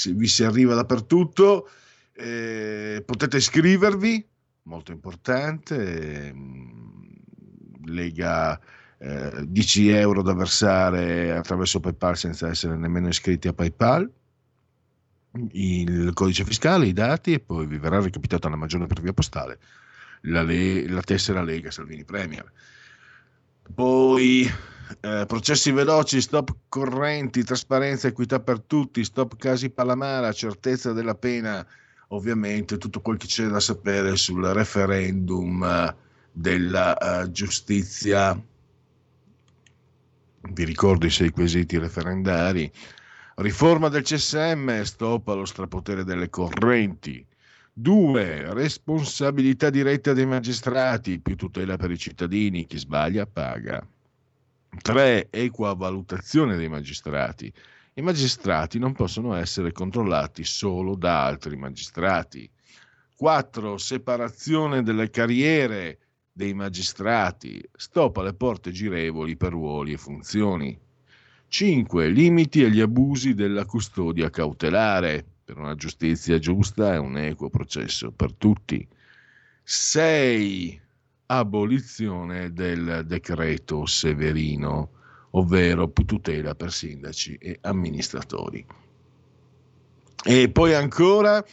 vi si arriva dappertutto. Eh, potete iscrivervi, molto importante, ehm, Lega eh, 10 euro da versare attraverso PayPal senza essere nemmeno iscritti a PayPal il codice fiscale, i dati e poi vi verrà recapitata la maggiore per via postale la, le- la tessera Lega Salvini Premier. Poi eh, processi veloci, stop correnti, trasparenza, equità per tutti, stop casi Palamara, certezza della pena, ovviamente tutto quel che c'è da sapere sul referendum eh, della eh, giustizia. Vi ricordo i sei quesiti referendari. Riforma del CSM, stop allo strapotere delle correnti. 2. Responsabilità diretta dei magistrati, più tutela per i cittadini, chi sbaglia paga. 3. Equa valutazione dei magistrati. I magistrati non possono essere controllati solo da altri magistrati. 4. Separazione delle carriere dei magistrati. Stop alle porte girevoli per ruoli e funzioni. 5. Limiti agli abusi della custodia cautelare per una giustizia giusta e un equo processo per tutti. 6. abolizione del decreto Severino, ovvero tutela per sindaci e amministratori. E poi ancora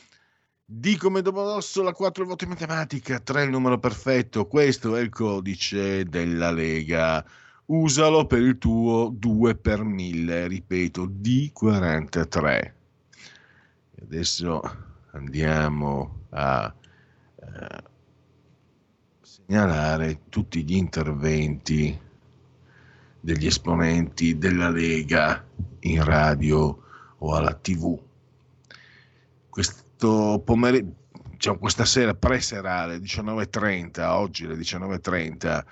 di come Domodossola 4 voti in matematica, 3 il numero perfetto, questo è il codice della Lega. Usalo per il tuo 2 per 1000, ripeto, D43. Adesso andiamo a eh, segnalare tutti gli interventi degli esponenti della Lega in radio o alla TV. Questo pomeriggio, diciamo, questa sera pre-serale, 19.30, oggi alle 19.30,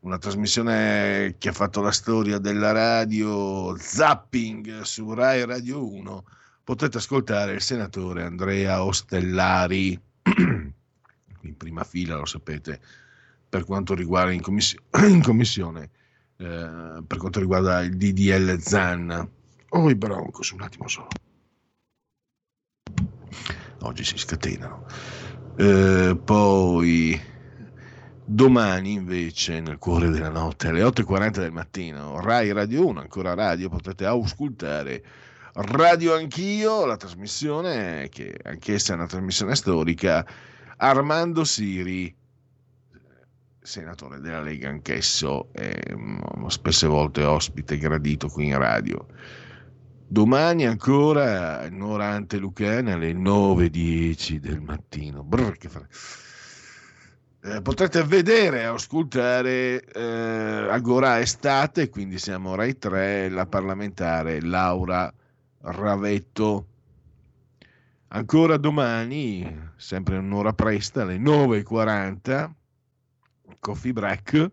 una trasmissione che ha fatto la storia della radio, Zapping su Rai Radio 1, potete ascoltare il senatore Andrea Ostellari, *clears throat* in prima fila, lo sapete, per quanto riguarda in, commiss- *clears throat* in commissione, eh, per quanto riguarda il DDL Zan. O i Broncos, un attimo solo. Oggi si scatenano. Eh, poi domani invece nel cuore della notte alle 8.40 del mattino Rai Radio 1 ancora radio potete auscultare Radio Anch'io la trasmissione che anch'essa è una trasmissione storica Armando Siri senatore della Lega anch'esso è spesse volte ospite gradito qui in radio domani ancora Norante Lucana alle 9.10 del mattino. Brr, eh, potrete vedere e ascoltare eh, Agora Estate, quindi siamo Rai 3, la parlamentare Laura Ravetto. Ancora domani, sempre un'ora presta, alle 9.40, Coffee Break,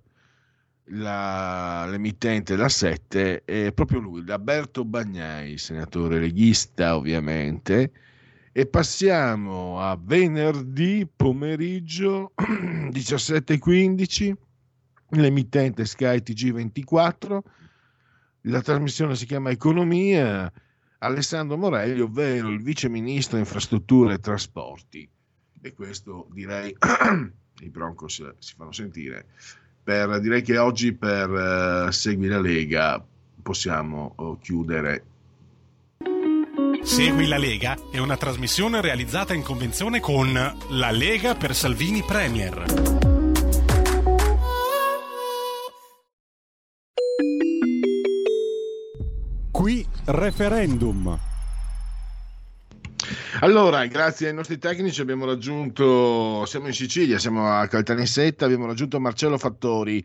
la, l'emittente da 7 è proprio lui, Alberto Bagnai, senatore leghista ovviamente, e passiamo a venerdì pomeriggio *clears throat* 17.15, l'emittente Sky TG24, la trasmissione si chiama Economia, Alessandro Morelli, ovvero il vice ministro infrastrutture e trasporti. E questo direi, *clears throat* i Broncos si fanno sentire, per, direi che oggi per uh, Segui la Lega possiamo uh, chiudere Segui la Lega è una trasmissione realizzata in convenzione con La Lega per Salvini Premier. Qui referendum. Allora, grazie ai nostri tecnici abbiamo raggiunto, siamo in Sicilia, siamo a Caltanissetta, abbiamo raggiunto Marcello Fattori.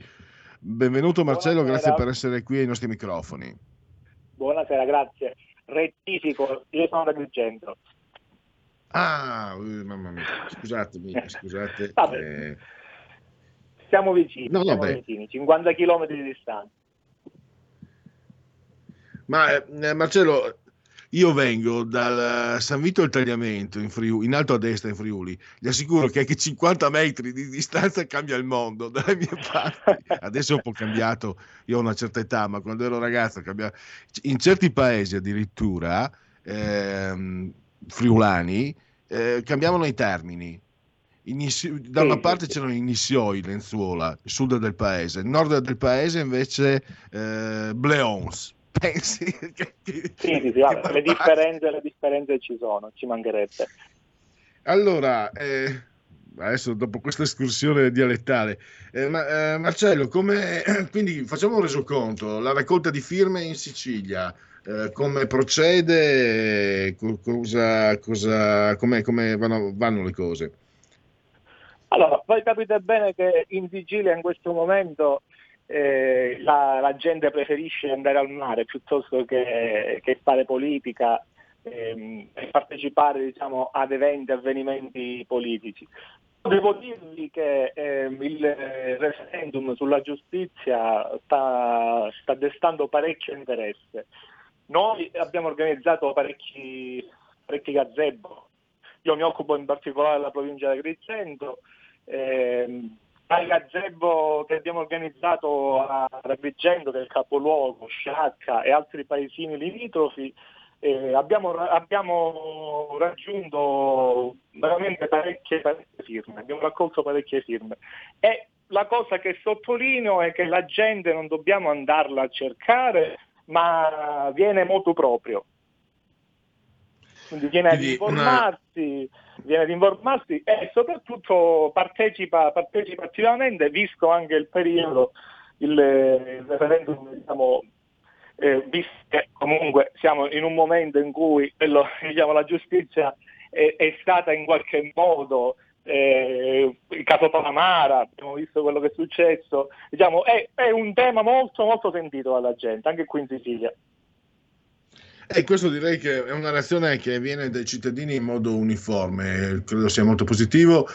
Benvenuto Marcello, Buonasera. grazie per essere qui ai nostri microfoni. Buonasera, grazie. Rettifico, io sono da Agrigento. Ah, eh, mamma mia, scusatemi, *laughs* scusate. Eh, Siamo vicini, No, siamo vicini, 50 km di distanza. Ma eh, Marcello, io vengo dal San Vito al Tagliamento in, Friuli, in alto a destra in Friuli. Gli assicuro che anche 50 metri di distanza cambia il mondo dalle mie parti. Adesso è un po' cambiato, io ho una certa età, ma quando ero ragazzo cambiava. In certi paesi addirittura ehm, friulani eh, cambiavano i termini. Inissi- da una parte c'erano i Nissioi, Lenzuola, il sud del paese, il nord del paese invece eh, Bleons. Pensi che, che- Sì, sì, sì, vabbè, le, differenze, le differenze ci sono, ci mancherebbe. Allora, eh, adesso dopo questa escursione dialettale, eh, ma, eh, Marcello, come, *clears throat* quindi facciamo un resoconto, la raccolta di firme in Sicilia, eh, come procede, Co- cosa, cosa, come, come vanno, vanno le cose? Allora, voi capite bene che in Sicilia in questo momento eh, la, la gente preferisce andare al mare piuttosto che, che fare politica ehm, e partecipare diciamo, ad eventi, avvenimenti politici. Devo dirvi che ehm, il referendum sulla giustizia sta, sta destando parecchio interesse. Noi abbiamo organizzato parecchi, parecchi gazebo, io mi occupo in particolare della provincia di Agrigento, ehm, al gazebo che abbiamo organizzato a Agrigento, il capoluogo, Sciacca e altri paesini limitrofi, eh, abbiamo, abbiamo raggiunto veramente parecchie, parecchie firme, abbiamo raccolto parecchie firme e la cosa che sottolineo è che la gente non dobbiamo andarla a cercare, ma viene molto proprio. Quindi viene ad Quindi una- informarsi, viene ad informarsi e soprattutto partecipa, partecipa attivamente, visto anche il periodo, il, il referendum, diciamo, eh, visto che comunque siamo in un momento in cui quello, *laughs* diciamo, la giustizia è, è stata in qualche modo eh, il caso Palamara, abbiamo visto quello che è successo, diciamo, è, è un tema molto molto sentito dalla gente, anche qui in Sicilia. E questo direi che è una reazione che viene dai cittadini in modo uniforme, credo sia molto positivo.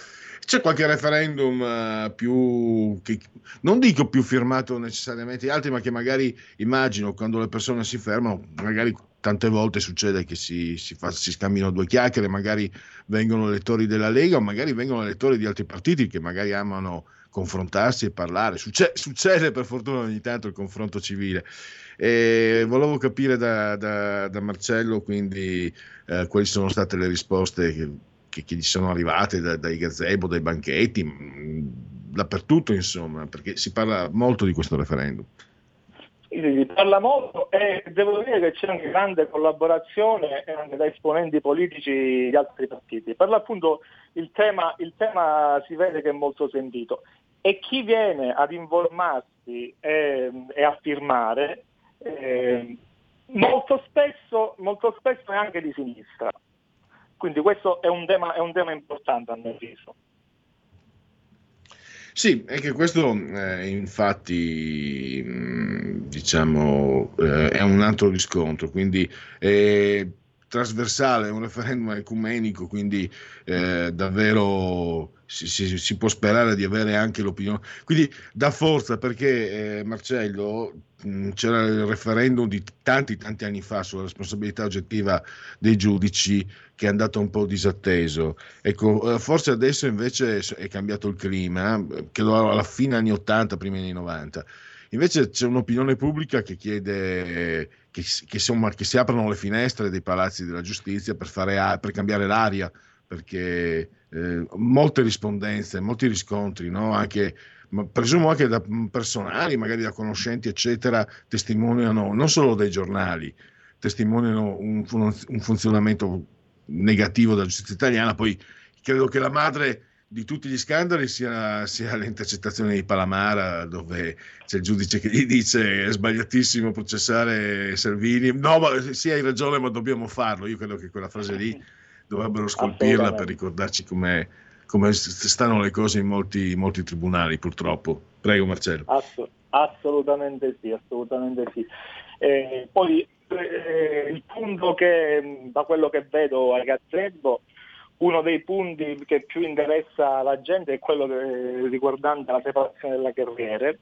C'è qualche referendum eh, più, che, non dico più firmato necessariamente di altri, ma che magari immagino quando le persone si fermano, magari tante volte succede che si, si, fa- si scambino due chiacchiere, magari vengono elettori della Lega o magari vengono elettori di altri partiti che magari amano confrontarsi e parlare. Succe- succede per fortuna ogni tanto il confronto civile. E volevo capire da, da- da Marcello quindi eh, quali sono state le risposte che, che- che gli sono arrivate da- dai gazebo, dai banchetti, mh, dappertutto insomma, perché si parla molto di questo referendum. Si parla molto e devo dire che c'è anche grande collaborazione anche da esponenti politici di altri partiti. Per l'appunto il tema, il tema si vede che è molto sentito e chi viene ad informarsi e, e a firmare eh, molto, spesso, molto spesso è anche di sinistra. Quindi questo è un tema, è un tema importante a mio avviso. Sì, è che questo eh, infatti mh, diciamo eh, è un altro riscontro, quindi è trasversale, è un referendum ecumenico, quindi eh, davvero si, si- si può sperare di avere anche l'opinione. Quindi dà forza perché eh, Marcello mh, c'era il referendum di tanti tanti anni fa sulla responsabilità oggettiva dei giudici che è andato un po' disatteso. Ecco, eh, forse adesso invece è cambiato il clima, eh, credo alla fine anni 80, primi anni 90. Invece c'è un'opinione pubblica che chiede che, che, insomma, che si aprano le finestre dei palazzi della giustizia per, fare per cambiare l'aria, perché eh, molte rispondenze, molti riscontri, no? anche, presumo anche da mm, personali, magari da conoscenti, eccetera, testimoniano non solo dai giornali, testimoniano un, un funzionamento negativo della giustizia italiana. Poi credo che la madre di tutti gli scandali sia, sia le intercettazioni di Palamara, dove c'è il giudice che gli dice è sbagliatissimo processare Salvini. No, ma sì, hai ragione, ma dobbiamo farlo. Io credo che quella frase lì dovrebbero scolpirla per ricordarci com'è- come stanno le cose in molti, molti tribunali, purtroppo. Prego, Marcello. Ass- assolutamente sì, assolutamente sì. Eh, poi eh, il punto che da quello che vedo a Gazebo, uno dei punti che più interessa la gente è quello che- riguardante la separazione della carriere.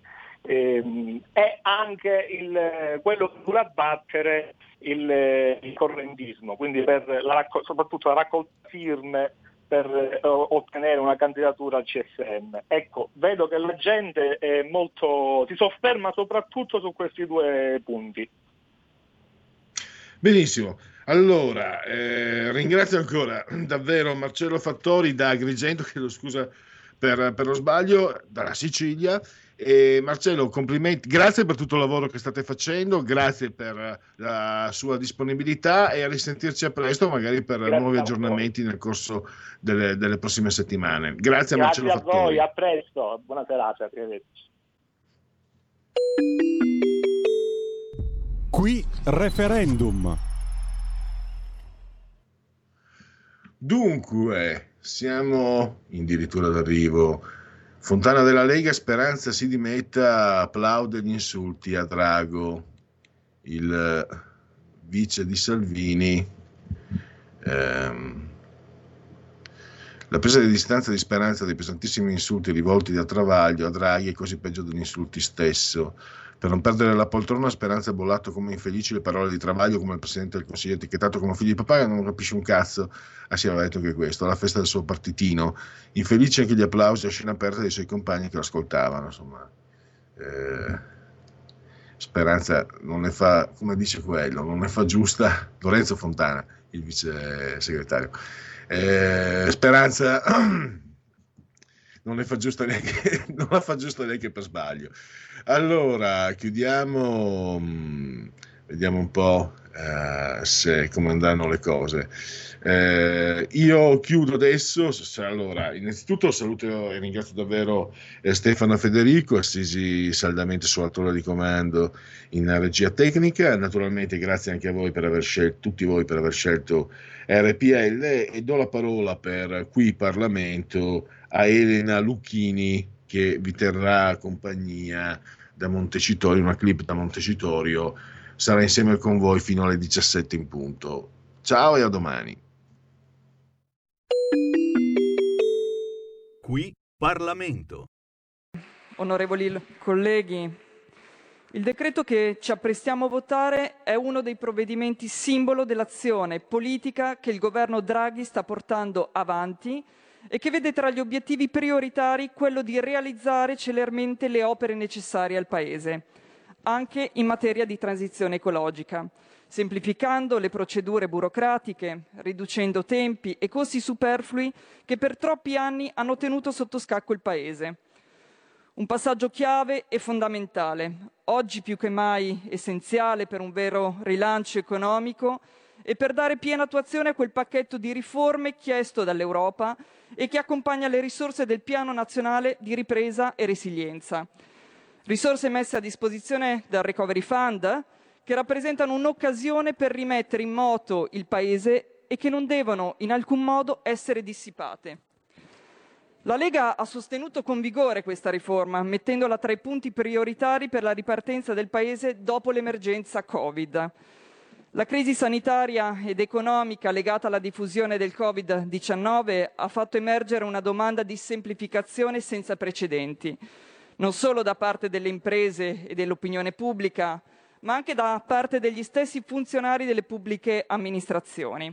ehm, è anche il- quello che vuole abbattere il, il correntismo, quindi la soprattutto la raccolta firme per eh, ottenere una candidatura al CSM. Ecco, vedo che la gente è molto, si sofferma soprattutto su questi due punti. Benissimo. Allora, eh, ringrazio ancora davvero Marcello Fattori da Agrigento, chiedo scusa per, per lo sbaglio, dalla Sicilia. E Marcello, complimenti, grazie per tutto il lavoro che state facendo, grazie per la sua disponibilità e a risentirci a presto, magari per Grazie nuovi aggiornamenti nel corso delle, delle prossime settimane. Grazie a Grazie Marcello a Fattori. voi, a presto, buona serata, arrivederci. Qui referendum. Dunque, siamo addirittura d'arrivo. Fontana della Lega, Speranza si dimetta, applaude gli insulti a Drago, il eh, vice di Salvini. Ehm, la presa di distanza di Speranza dei pesantissimi insulti rivolti da Travaglio a Draghi è quasi peggio degli insulti stesso. Per non perdere la poltrona, Speranza ha bollato come infelici le parole di Travaglio come il presidente del Consiglio etichettato come figlio di papà, non capisce un cazzo. Ah sì, aveva detto che questo, alla festa del suo partitino. Infelici anche gli applausi a scena aperta dei suoi compagni che lo ascoltavano, insomma. Eh, Speranza non ne fa, come dice quello, non ne fa giusta Lorenzo Fontana, il vice segretario. Eh, Speranza *clears throat* non, fa neanche, *laughs* non la fa giusta neanche per sbaglio. Allora, chiudiamo, mm, vediamo un po' eh, se, come andranno le cose. Eh, io chiudo adesso. Allora, innanzitutto saluto e ringrazio davvero eh, Stefano Federico, assisi saldamente sulla torre di comando in regia tecnica. Naturalmente, grazie anche a voi per aver scelto, tutti voi per aver scelto RPL. E do la parola per qui Parlamento a Elena Lucchini che vi terrà compagnia da Montecitorio, una clip da Montecitorio. Sarà insieme con voi fino alle 17 in punto. Ciao e a domani. Qui Parlamento. Onorevoli colleghi, il decreto che ci apprestiamo a votare è uno dei provvedimenti simbolo dell'azione politica che il governo Draghi sta portando avanti e che vede tra gli obiettivi prioritari quello di realizzare celermente le opere necessarie al Paese, anche in materia di transizione ecologica semplificando le procedure burocratiche, riducendo tempi e costi superflui che per troppi anni hanno tenuto sotto scacco il Paese. Un passaggio chiave e fondamentale, oggi più che mai essenziale per un vero rilancio economico e per dare piena attuazione a quel pacchetto di riforme chiesto dall'Europa e che accompagna le risorse del Piano nazionale di ripresa e resilienza. Risorse messe a disposizione dal Recovery Fund, che rappresentano un'occasione per rimettere in moto il Paese e che non devono in alcun modo essere dissipate. La Lega ha sostenuto con vigore questa riforma, mettendola tra i punti prioritari per la ripartenza del Paese dopo l'emergenza Covid. La crisi sanitaria ed economica legata alla diffusione del Covid-19 ha fatto emergere una domanda di semplificazione senza precedenti, non solo da parte delle imprese e dell'opinione pubblica, ma anche da parte degli stessi funzionari delle pubbliche amministrazioni.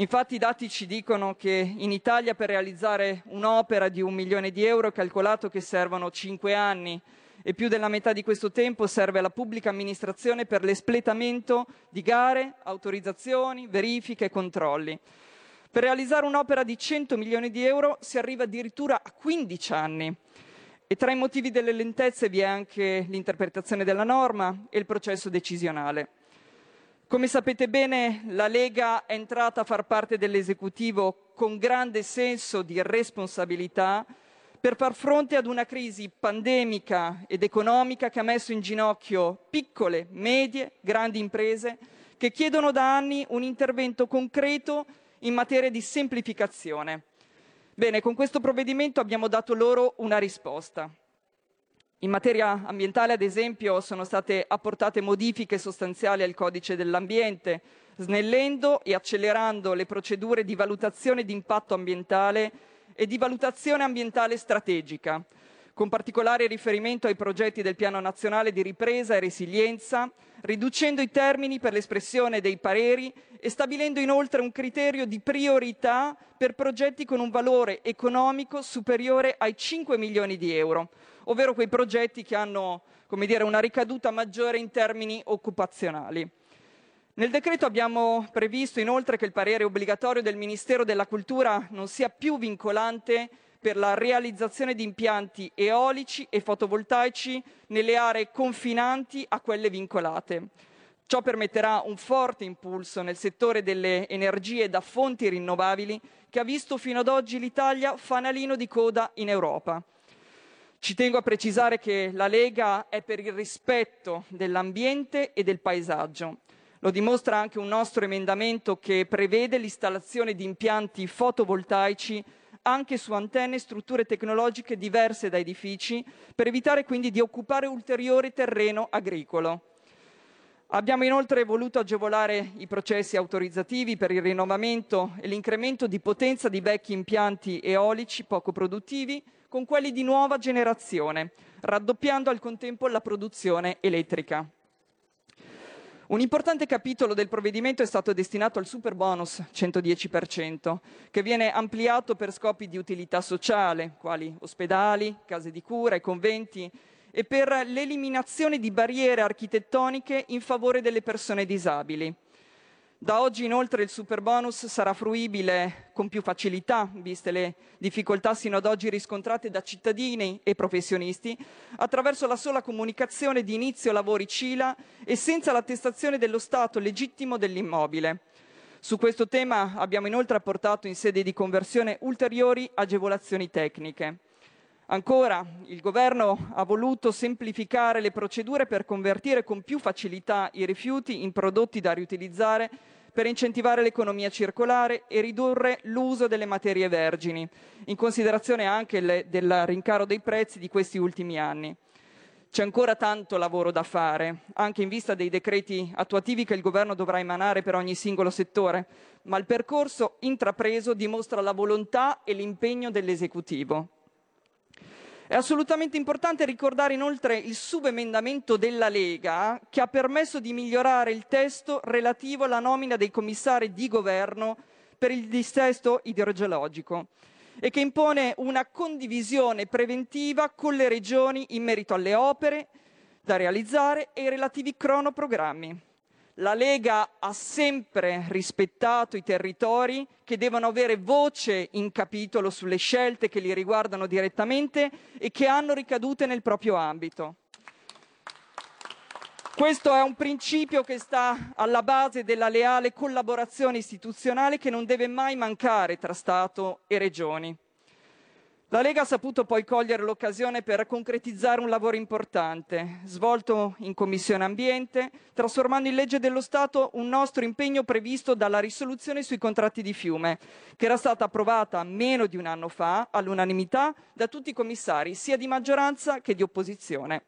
Infatti i dati ci dicono che in Italia per realizzare un'opera di un milione di euro è calcolato che servono cinque anni e più della metà di questo tempo serve alla pubblica amministrazione per l'espletamento di gare, autorizzazioni, verifiche e controlli. Per realizzare un'opera di 100 milioni di euro si arriva addirittura a 15 anni e tra i motivi delle lentezze vi è anche l'interpretazione della norma e il processo decisionale. Come sapete bene, la Lega è entrata a far parte dell'esecutivo con grande senso di responsabilità per far fronte ad una crisi pandemica ed economica che ha messo in ginocchio piccole, medie, grandi imprese che chiedono da anni un intervento concreto in materia di semplificazione. Bene, con questo provvedimento abbiamo dato loro una risposta. In materia ambientale, ad esempio, sono state apportate modifiche sostanziali al codice dell'ambiente, snellendo e accelerando le procedure di valutazione di impatto ambientale e di valutazione ambientale strategica, con particolare riferimento ai progetti del Piano nazionale di ripresa e resilienza, riducendo i termini per l'espressione dei pareri e stabilendo inoltre un criterio di priorità per progetti con un valore economico superiore ai 5 milioni di euro, ovvero quei progetti che hanno dire, una ricaduta maggiore in termini occupazionali. Nel decreto abbiamo previsto inoltre che il parere obbligatorio del Ministero della Cultura non sia più vincolante per la realizzazione di impianti eolici e fotovoltaici nelle aree confinanti a quelle vincolate. Ciò permetterà un forte impulso nel settore delle energie da fonti rinnovabili che ha visto fino ad oggi l'Italia fanalino di coda in Europa. Ci tengo a precisare che la Lega è per il rispetto dell'ambiente e del paesaggio. Lo dimostra anche un nostro emendamento che prevede l'installazione di impianti fotovoltaici anche su antenne e strutture tecnologiche diverse da edifici, per evitare quindi di occupare ulteriore terreno agricolo. Abbiamo inoltre voluto agevolare i processi autorizzativi per il rinnovamento e l'incremento di potenza di vecchi impianti eolici poco produttivi con quelli di nuova generazione, raddoppiando al contempo la produzione elettrica. Un importante capitolo del provvedimento è stato destinato al super bonus 110%, che viene ampliato per scopi di utilità sociale, quali ospedali, case di cura e conventi, e per l'eliminazione di barriere architettoniche in favore delle persone disabili. Da oggi inoltre il super bonus sarà fruibile con più facilità, viste le difficoltà sino ad oggi riscontrate da cittadini e professionisti, attraverso la sola comunicazione di inizio lavori CILA e senza l'attestazione dello stato legittimo dell'immobile. Su questo tema abbiamo inoltre apportato in sede di conversione ulteriori agevolazioni tecniche. Ancora, il Governo ha voluto semplificare le procedure per convertire con più facilità i rifiuti in prodotti da riutilizzare per incentivare l'economia circolare e ridurre l'uso delle materie vergini, in considerazione anche le, del rincaro dei prezzi di questi ultimi anni. C'è ancora tanto lavoro da fare, anche in vista dei decreti attuativi che il Governo dovrà emanare per ogni singolo settore, ma il percorso intrapreso dimostra la volontà e l'impegno dell'esecutivo. È assolutamente importante ricordare inoltre il subemendamento della Lega che ha permesso di migliorare il testo relativo alla nomina dei commissari di governo per il dissesto idrogeologico e che impone una condivisione preventiva con le regioni in merito alle opere da realizzare e i relativi cronoprogrammi. La Lega ha sempre rispettato i territori che devono avere voce in capitolo sulle scelte che li riguardano direttamente e che hanno ricadute nel proprio ambito. Questo è un principio che sta alla base della leale collaborazione istituzionale che non deve mai mancare tra Stato e Regioni. La Lega ha saputo poi cogliere l'occasione per concretizzare un lavoro importante, svolto in Commissione Ambiente, trasformando in legge dello Stato un nostro impegno previsto dalla risoluzione sui contratti di fiume, che era stata approvata meno di un anno fa all'unanimità da tutti i commissari, sia di maggioranza che di opposizione.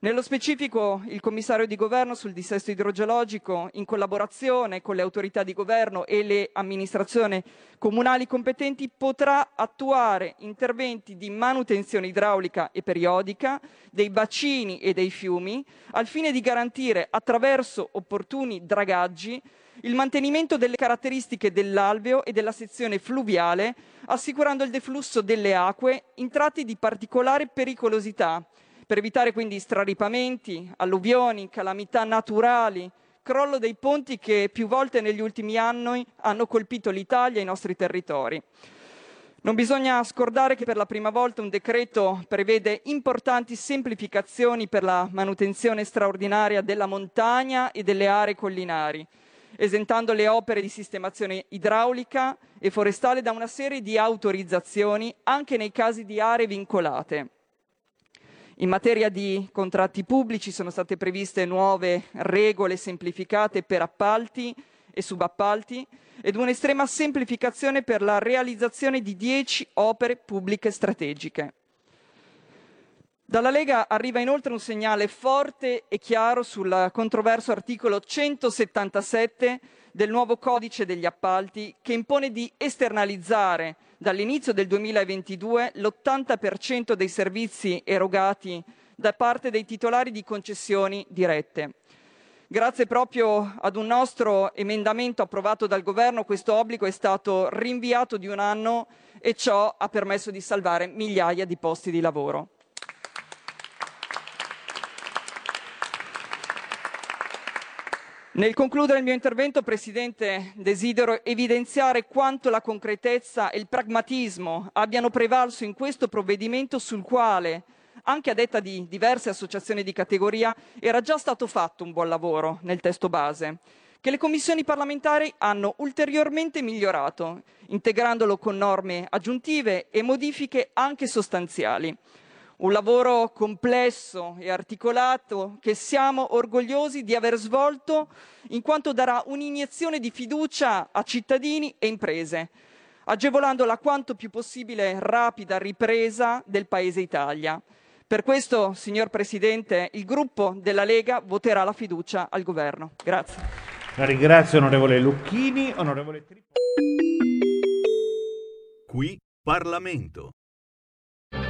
Nello specifico, il commissario di governo sul dissesto idrogeologico, in collaborazione con le autorità di governo e le amministrazioni comunali competenti, potrà attuare interventi di manutenzione idraulica e periodica dei bacini e dei fiumi, al fine di garantire, attraverso opportuni dragaggi, il mantenimento delle caratteristiche dell'alveo e della sezione fluviale, assicurando il deflusso delle acque in tratti di particolare pericolosità per evitare quindi straripamenti, alluvioni, calamità naturali, crollo dei ponti che più volte negli ultimi anni hanno colpito l'Italia e i nostri territori. Non bisogna scordare che per la prima volta un decreto prevede importanti semplificazioni per la manutenzione straordinaria della montagna e delle aree collinari, esentando le opere di sistemazione idraulica e forestale da una serie di autorizzazioni anche nei casi di aree vincolate. In materia di contratti pubblici sono state previste nuove regole semplificate per appalti e subappalti ed un'estrema semplificazione per la realizzazione di 10 opere pubbliche strategiche. Dalla Lega arriva inoltre un segnale forte e chiaro sul controverso articolo 177 del nuovo codice degli appalti che impone di esternalizzare dall'inizio del 2022 l'80% dei servizi erogati da parte dei titolari di concessioni dirette. Grazie proprio ad un nostro emendamento approvato dal Governo, questo obbligo è stato rinviato di un anno e ciò ha permesso di salvare migliaia di posti di lavoro. Nel concludere il mio intervento, Presidente, desidero evidenziare quanto la concretezza e il pragmatismo abbiano prevalso in questo provvedimento sul quale, anche a detta di diverse associazioni di categoria, era già stato fatto un buon lavoro nel testo base, che le commissioni parlamentari hanno ulteriormente migliorato, integrandolo con norme aggiuntive e modifiche anche sostanziali. Un lavoro complesso e articolato che siamo orgogliosi di aver svolto in quanto darà un'iniezione di fiducia a cittadini e imprese, agevolando la quanto più possibile rapida ripresa del Paese Italia. Per questo, signor Presidente, il gruppo della Lega voterà la fiducia al Governo. Grazie. La ringrazio onorevole Lucchini, onorevole Qui Parlamento.